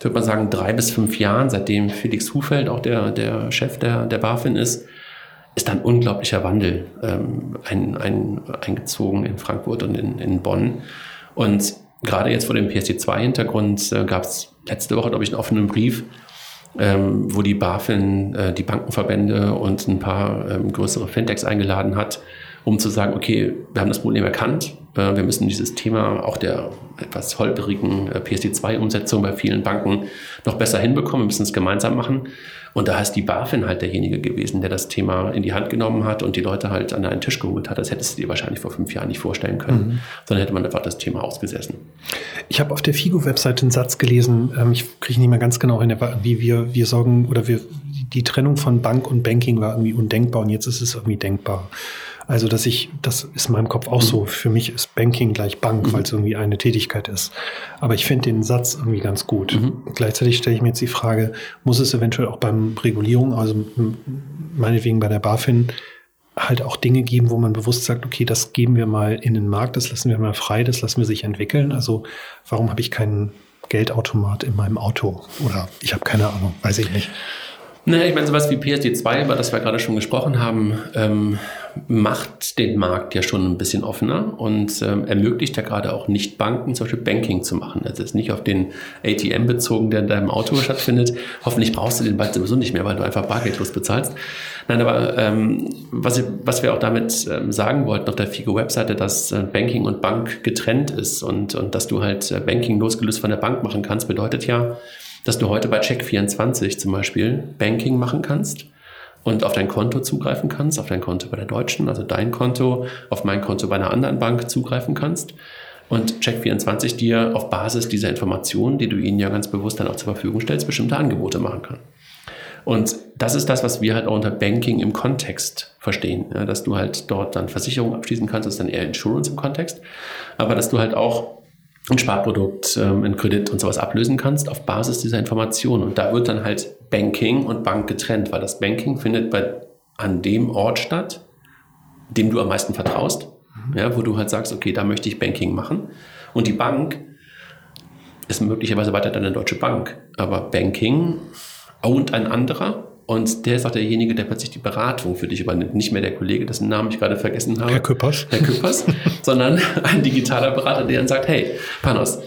würde man sagen, drei bis fünf Jahren, seitdem Felix Hufeld auch der, der Chef der, der BaFin ist, ist ein unglaublicher Wandel ähm, ein, ein, eingezogen in Frankfurt und in, in Bonn. Und gerade jetzt vor dem PSD2-Hintergrund äh, gab es letzte Woche, glaube ich, einen offenen Brief, ähm, wo die BaFin äh, die Bankenverbände und ein paar ähm, größere Fintechs eingeladen hat, um zu sagen, okay, wir haben das Problem erkannt, wir müssen dieses Thema auch der etwas holprigen äh, PSD2-Umsetzung bei vielen Banken noch besser hinbekommen, wir müssen es gemeinsam machen. Und da ist die BaFin halt derjenige gewesen, der das Thema in die Hand genommen hat und die Leute halt an einen Tisch geholt hat. Das hättest du dir wahrscheinlich vor fünf Jahren nicht vorstellen können, mhm. sondern hätte man einfach das Thema ausgesessen. Ich habe auf der FIGO-Webseite einen Satz gelesen, ähm, ich kriege nicht mehr ganz genau hin, wie wir, wir sorgen oder wir, die Trennung von Bank und Banking war irgendwie undenkbar und jetzt ist es irgendwie denkbar. Also, dass ich, das ist in meinem Kopf auch mhm. so. Für mich ist Banking gleich Bank, mhm. weil es irgendwie eine Tätigkeit ist. Aber ich finde den Satz irgendwie ganz gut. Mhm. Gleichzeitig stelle ich mir jetzt die Frage, muss es eventuell auch beim Regulierung, also meinetwegen bei der BaFin, halt auch Dinge geben, wo man bewusst sagt, okay, das geben wir mal in den Markt, das lassen wir mal frei, das lassen wir sich entwickeln. Also warum habe ich keinen Geldautomat in meinem Auto? Oder ich habe keine Ahnung, weiß ich nicht. Naja, ich meine, sowas wie PSD2, über das wir gerade schon gesprochen haben, ähm, macht den Markt ja schon ein bisschen offener und ähm, ermöglicht ja gerade auch Nicht-Banken zum Beispiel Banking zu machen. Das ist nicht auf den ATM bezogen, der in deinem Auto stattfindet. Hoffentlich brauchst du den bald sowieso nicht mehr, weil du einfach bargeldlos bezahlst. Nein, aber ähm, was, was wir auch damit ähm, sagen wollten auf der FIGO-Webseite, dass äh, Banking und Bank getrennt ist und, und dass du halt äh, Banking losgelöst von der Bank machen kannst, bedeutet ja, dass du heute bei Check24 zum Beispiel Banking machen kannst und auf dein Konto zugreifen kannst, auf dein Konto bei der Deutschen, also dein Konto, auf mein Konto bei einer anderen Bank zugreifen kannst und Check24 dir auf Basis dieser Informationen, die du ihnen ja ganz bewusst dann auch zur Verfügung stellst, bestimmte Angebote machen kann. Und das ist das, was wir halt auch unter Banking im Kontext verstehen, ja, dass du halt dort dann Versicherungen abschließen kannst, das ist dann eher Insurance im Kontext, aber dass du halt auch ein Sparprodukt, ähm, ein Kredit und sowas ablösen kannst auf Basis dieser Informationen. Und da wird dann halt Banking und Bank getrennt, weil das Banking findet bei, an dem Ort statt, dem du am meisten vertraust, ja, wo du halt sagst, okay, da möchte ich Banking machen. Und die Bank ist möglicherweise weiter deine Deutsche Bank, aber Banking ownt ein anderer und der ist auch derjenige, der plötzlich die Beratung für dich übernimmt. Nicht mehr der Kollege, dessen Namen ich gerade vergessen habe. Herr Küppers. Herr Küppers, [LAUGHS] sondern ein digitaler Berater, der dann sagt, hey, Panos,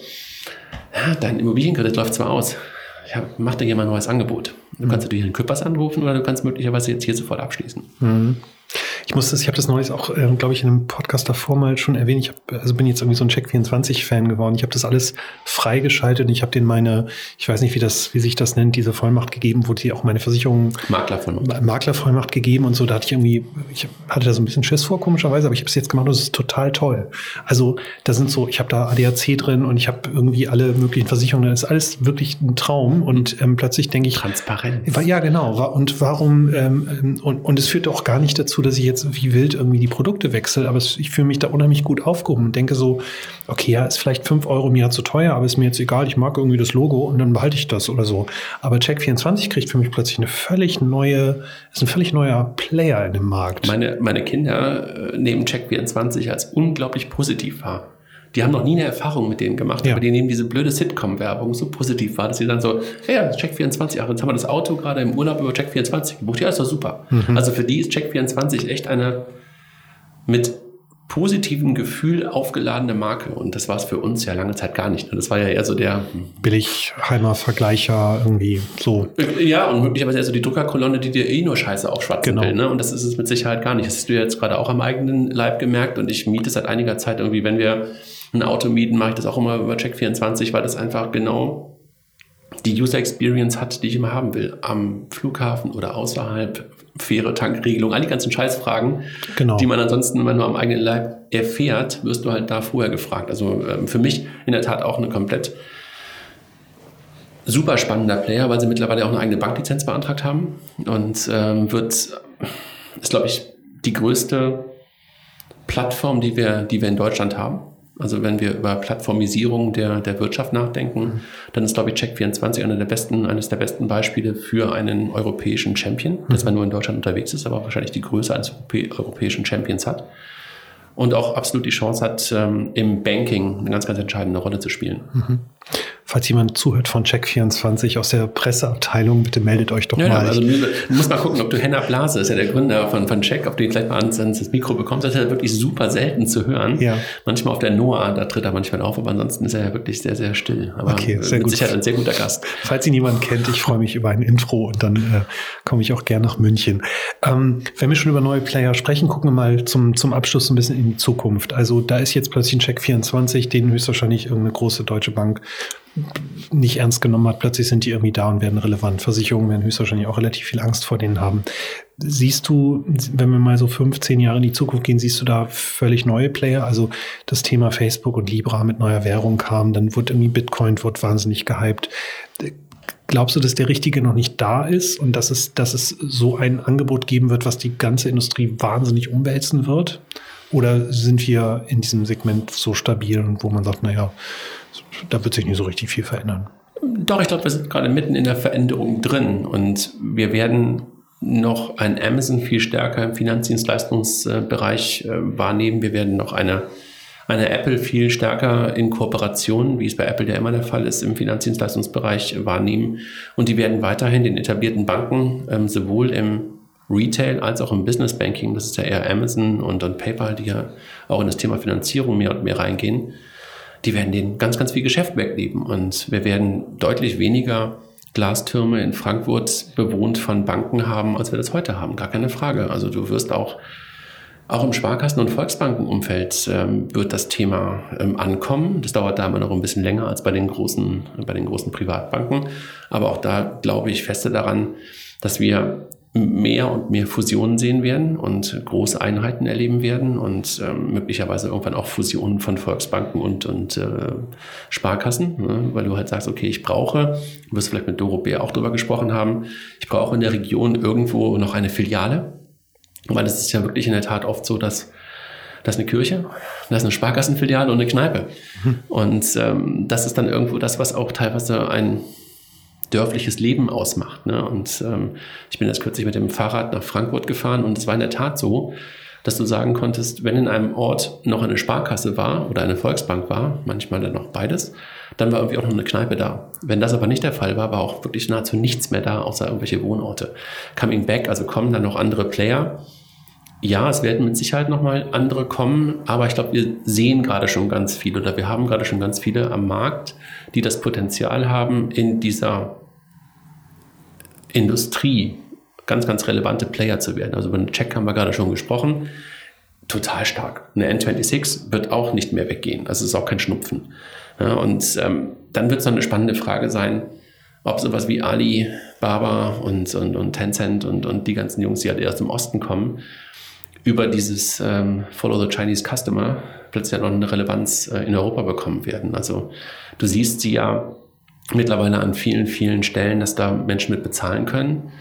ja, dein Immobilienkredit läuft zwar aus. Ich hab, mach dir hier mal ein neues Angebot. Du kannst natürlich Herrn Küppers anrufen oder du kannst möglicherweise jetzt hier sofort abschließen. Mhm. Ich muss das, ich habe das neues auch, äh, glaube ich, in einem Podcast davor mal schon erwähnt. Ich hab, also bin jetzt irgendwie so ein Check24-Fan geworden. Ich habe das alles freigeschaltet und ich habe denen meine, ich weiß nicht, wie das, wie sich das nennt, diese Vollmacht gegeben, wo die auch meine Versicherung Maklervollmacht. Maklervollmacht gegeben und so. Da hatte ich irgendwie, ich hatte da so ein bisschen Schiss vor, komischerweise, aber ich habe es jetzt gemacht und es ist total toll. Also da sind so, ich habe da ADAC drin und ich habe irgendwie alle möglichen Versicherungen. Das ist alles wirklich ein Traum und ähm, plötzlich denke ich. Transparenz. Ja, genau. Und warum, ähm, und, und es führt auch gar nicht dazu, dass ich jetzt wie wild irgendwie die Produkte wechsle, aber ich fühle mich da unheimlich gut aufgehoben und denke so, okay, ja, ist vielleicht fünf Euro im Jahr zu teuer, aber ist mir jetzt egal, ich mag irgendwie das Logo und dann behalte ich das oder so. Aber Check24 kriegt für mich plötzlich eine völlig neue, ist ein völlig neuer Player in dem Markt. Meine, meine Kinder äh, nehmen Check24 als unglaublich positiv wahr. Die haben noch nie eine Erfahrung mit denen gemacht, ja. aber die nehmen diese blöde Sitcom-Werbung so positiv wahr, dass sie dann so, hey, ja, Check24, ach, jetzt haben wir das Auto gerade im Urlaub über Check24 gebucht. Ja, ist doch super. Mhm. Also für die ist Check24 echt eine mit positiven Gefühl aufgeladene Marke. Und das war es für uns ja lange Zeit gar nicht. Das war ja eher so der Billigheimer Vergleicher irgendwie so. Ja, und möglicherweise eher so die Druckerkolonne, die dir eh nur Scheiße aufschwatzen genau. will. Ne? Und das ist es mit Sicherheit gar nicht. Das hast du ja jetzt gerade auch am eigenen Leib gemerkt. Und ich miete seit einiger Zeit irgendwie, wenn wir ein Auto mieten, mache ich das auch immer über Check24, weil das einfach genau die User Experience hat, die ich immer haben will. Am Flughafen oder außerhalb, faire Tankregelung, all die ganzen Scheißfragen, genau. die man ansonsten immer nur am eigenen Leib erfährt, wirst du halt da vorher gefragt. Also ähm, für mich in der Tat auch eine komplett super spannender Player, weil sie mittlerweile auch eine eigene Banklizenz beantragt haben und ähm, wird, ist glaube ich die größte Plattform, die wir, die wir in Deutschland haben. Also wenn wir über Plattformisierung der, der Wirtschaft nachdenken, mhm. dann ist, glaube ich, Check24 einer der besten, eines der besten Beispiele für einen europäischen Champion, der zwar nur in Deutschland unterwegs ist, aber wahrscheinlich die Größe eines europäischen Champions hat. Und auch absolut die Chance hat, ähm, im Banking eine ganz, ganz entscheidende Rolle zu spielen. Mhm falls jemand zuhört von Check24 aus der Presseabteilung, bitte meldet euch doch ja, mal. Also du musst mal gucken, ob du Henna Blase, ist ja der Gründer von, von Check, ob du ihn vielleicht mal ans, ans Mikro bekommst. Das ist ja wirklich super selten zu hören. Ja. Manchmal auf der NOAA, da tritt er manchmal auf, aber ansonsten ist er ja wirklich sehr, sehr still. Aber okay, sehr mit gut. Sicherheit ein sehr guter Gast. Falls ihn jemand kennt, ich freue mich über ein Intro und dann äh, komme ich auch gern nach München. Ähm, wenn wir schon über neue Player sprechen, gucken wir mal zum, zum Abschluss ein bisschen in die Zukunft. Also da ist jetzt plötzlich ein Check24, den höchstwahrscheinlich irgendeine große deutsche Bank nicht ernst genommen hat. Plötzlich sind die irgendwie da und werden relevant. Versicherungen werden höchstwahrscheinlich auch relativ viel Angst vor denen haben. Siehst du, wenn wir mal so 15 Jahre in die Zukunft gehen, siehst du da völlig neue Player? Also das Thema Facebook und Libra mit neuer Währung kam, dann wurde irgendwie Bitcoin wird wahnsinnig gehypt. Glaubst du, dass der Richtige noch nicht da ist und dass es, dass es so ein Angebot geben wird, was die ganze Industrie wahnsinnig umwälzen wird? Oder sind wir in diesem Segment so stabil und wo man sagt, naja, da wird sich nicht so richtig viel verändern. Doch, ich glaube, wir sind gerade mitten in der Veränderung drin und wir werden noch ein Amazon viel stärker im Finanzdienstleistungsbereich äh, wahrnehmen. Wir werden noch eine, eine Apple viel stärker in Kooperation, wie es bei Apple ja immer der Fall ist, im Finanzdienstleistungsbereich wahrnehmen. Und die werden weiterhin den etablierten Banken ähm, sowohl im Retail als auch im Business Banking, das ist ja eher Amazon und, und PayPal, die ja auch in das Thema Finanzierung mehr und mehr reingehen, die werden denen ganz, ganz viel Geschäft wegnehmen. Und wir werden deutlich weniger Glastürme in Frankfurt bewohnt von Banken haben, als wir das heute haben. Gar keine Frage. Also du wirst auch, auch im Sparkassen- und Volksbankenumfeld ähm, wird das Thema ähm, ankommen. Das dauert da immer noch ein bisschen länger als bei den großen, bei den großen Privatbanken. Aber auch da glaube ich feste daran, dass wir mehr und mehr Fusionen sehen werden und große Einheiten erleben werden und ähm, möglicherweise irgendwann auch Fusionen von Volksbanken und, und äh, Sparkassen, ne? weil du halt sagst, okay, ich brauche, du wirst vielleicht mit Doro Bär auch drüber gesprochen haben, ich brauche in der Region irgendwo noch eine Filiale, weil es ist ja wirklich in der Tat oft so, dass da ist eine Kirche, da ist eine Sparkassenfiliale und eine Kneipe. Mhm. Und ähm, das ist dann irgendwo das, was auch teilweise ein dörfliches Leben ausmacht. Ne? Und ähm, ich bin jetzt kürzlich mit dem Fahrrad nach Frankfurt gefahren und es war in der Tat so, dass du sagen konntest, wenn in einem Ort noch eine Sparkasse war oder eine Volksbank war, manchmal dann noch beides, dann war irgendwie auch noch eine Kneipe da. Wenn das aber nicht der Fall war, war auch wirklich nahezu nichts mehr da, außer irgendwelche Wohnorte. Coming back, also kommen dann noch andere Player. Ja, es werden mit Sicherheit nochmal andere kommen, aber ich glaube, wir sehen gerade schon ganz viele oder wir haben gerade schon ganz viele am Markt, die das Potenzial haben, in dieser Industrie ganz, ganz relevante Player zu werden. Also über den Check haben wir gerade schon gesprochen. Total stark. Eine N26 wird auch nicht mehr weggehen. Also es ist auch kein Schnupfen. Ja, und ähm, dann wird es noch eine spannende Frage sein, ob sowas wie Ali, Baba und, und, und Tencent und, und die ganzen Jungs, die halt erst im Osten kommen, über dieses ähm, Follow the Chinese Customer plötzlich noch eine Relevanz äh, in Europa bekommen werden. Also du siehst sie ja mittlerweile an vielen, vielen Stellen, dass da Menschen mit bezahlen können.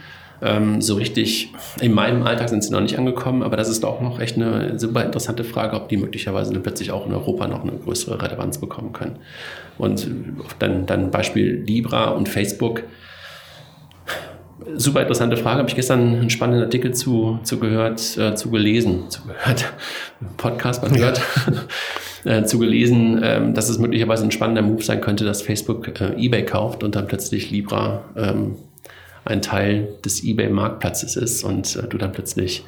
Ähm, so richtig in meinem Alltag sind sie noch nicht angekommen, aber das ist auch noch echt eine super interessante Frage, ob die möglicherweise dann plötzlich auch in Europa noch eine größere Relevanz bekommen können. Und dann, dann Beispiel Libra und Facebook. Super interessante Frage. Habe ich gestern einen spannenden Artikel zu, zu gehört, äh, zu gelesen, zu gehört, [LAUGHS] Podcast man hört, ja. Äh, zu gelesen, ähm, dass es möglicherweise ein spannender Move sein könnte, dass Facebook äh, eBay kauft und dann plötzlich Libra ähm, ein Teil des eBay-Marktplatzes ist und äh, du dann plötzlich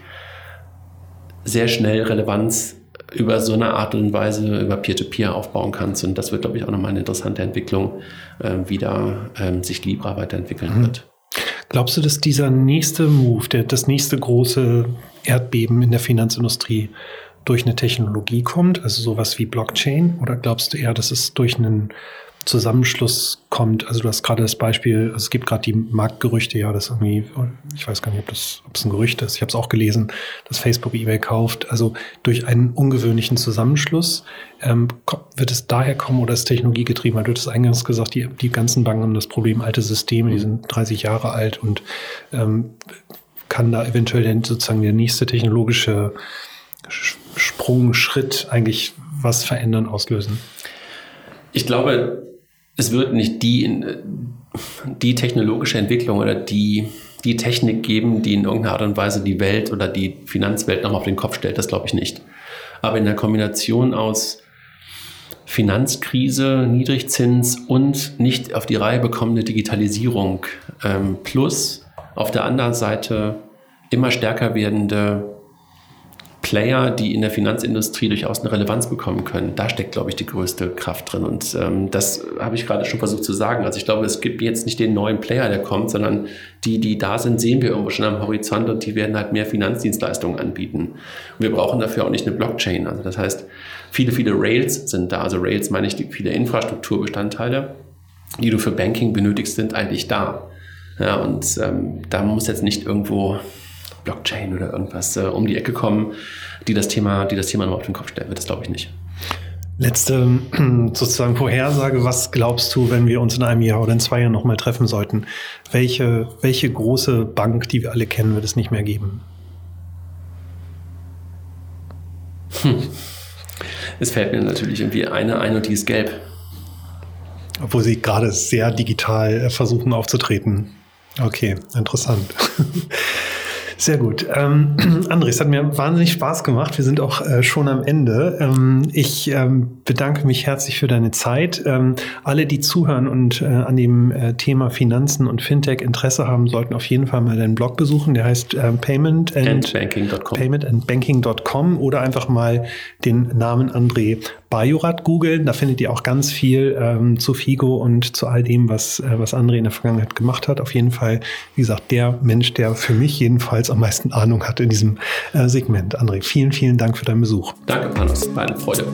sehr schnell Relevanz über so eine Art und Weise über Peer-to-Peer -Peer aufbauen kannst. Und das wird, glaube ich, auch nochmal eine interessante Entwicklung, äh, wie da ähm, sich Libra weiterentwickeln mhm. wird. Glaubst du, dass dieser nächste Move, der, das nächste große Erdbeben in der Finanzindustrie durch eine Technologie kommt, also sowas wie Blockchain? Oder glaubst du eher, dass es durch einen Zusammenschluss kommt. Also du hast gerade das Beispiel, also es gibt gerade die Marktgerüchte, ja, das irgendwie, ich weiß gar nicht, ob das, ob es ein Gerücht ist. Ich habe es auch gelesen, dass Facebook eBay kauft. Also durch einen ungewöhnlichen Zusammenschluss ähm, wird es daher kommen oder ist Technologie getrieben? Weil du hast eingangs gesagt, die, die ganzen Banken haben das Problem alte Systeme, die sind 30 Jahre alt und ähm, kann da eventuell denn sozusagen der nächste technologische Sprung, Schritt eigentlich was verändern, auslösen? Ich glaube, es wird nicht die, die technologische Entwicklung oder die, die Technik geben, die in irgendeiner Art und Weise die Welt oder die Finanzwelt nochmal auf den Kopf stellt. Das glaube ich nicht. Aber in der Kombination aus Finanzkrise, Niedrigzins und nicht auf die Reihe bekommene Digitalisierung ähm, plus auf der anderen Seite immer stärker werdende Player, die in der Finanzindustrie durchaus eine Relevanz bekommen können. Da steckt, glaube ich, die größte Kraft drin. Und ähm, das habe ich gerade schon versucht zu sagen. Also ich glaube, es gibt jetzt nicht den neuen Player, der kommt, sondern die, die da sind, sehen wir irgendwo schon am Horizont und die werden halt mehr Finanzdienstleistungen anbieten. Und wir brauchen dafür auch nicht eine Blockchain. Also das heißt, viele, viele Rails sind da. Also Rails meine ich, die viele Infrastrukturbestandteile, die du für Banking benötigst, sind eigentlich da. Ja, und ähm, da muss jetzt nicht irgendwo Blockchain oder irgendwas äh, um die Ecke kommen, die das Thema, die das Thema nur auf den Kopf stellen wird. Das glaube ich nicht. Letzte [CLEARS THROAT] sozusagen Vorhersage, was glaubst du, wenn wir uns in einem Jahr oder in zwei Jahren nochmal treffen sollten? Welche, welche große Bank, die wir alle kennen, wird es nicht mehr geben? Hm. Es fällt mir natürlich irgendwie eine ein und die ist gelb. Obwohl sie gerade sehr digital äh, versuchen aufzutreten. Okay, interessant. [LAUGHS] Sehr gut. Ähm, [CLEARS THROAT] André, es hat mir wahnsinnig Spaß gemacht. Wir sind auch äh, schon am Ende. Ähm, ich ähm, bedanke mich herzlich für deine Zeit. Ähm, alle, die zuhören und äh, an dem äh, Thema Finanzen und Fintech Interesse haben, sollten auf jeden Fall mal deinen Blog besuchen. Der heißt äh, Payment and, Paymentandbanking.com oder einfach mal den Namen André Bajorat googeln. Da findet ihr auch ganz viel ähm, zu Figo und zu all dem, was, äh, was André in der Vergangenheit gemacht hat. Auf jeden Fall, wie gesagt, der Mensch, der für mich jedenfalls am meisten Ahnung hat in diesem äh, Segment. André, vielen, vielen Dank für deinen Besuch. Danke, Panos. War eine Freude.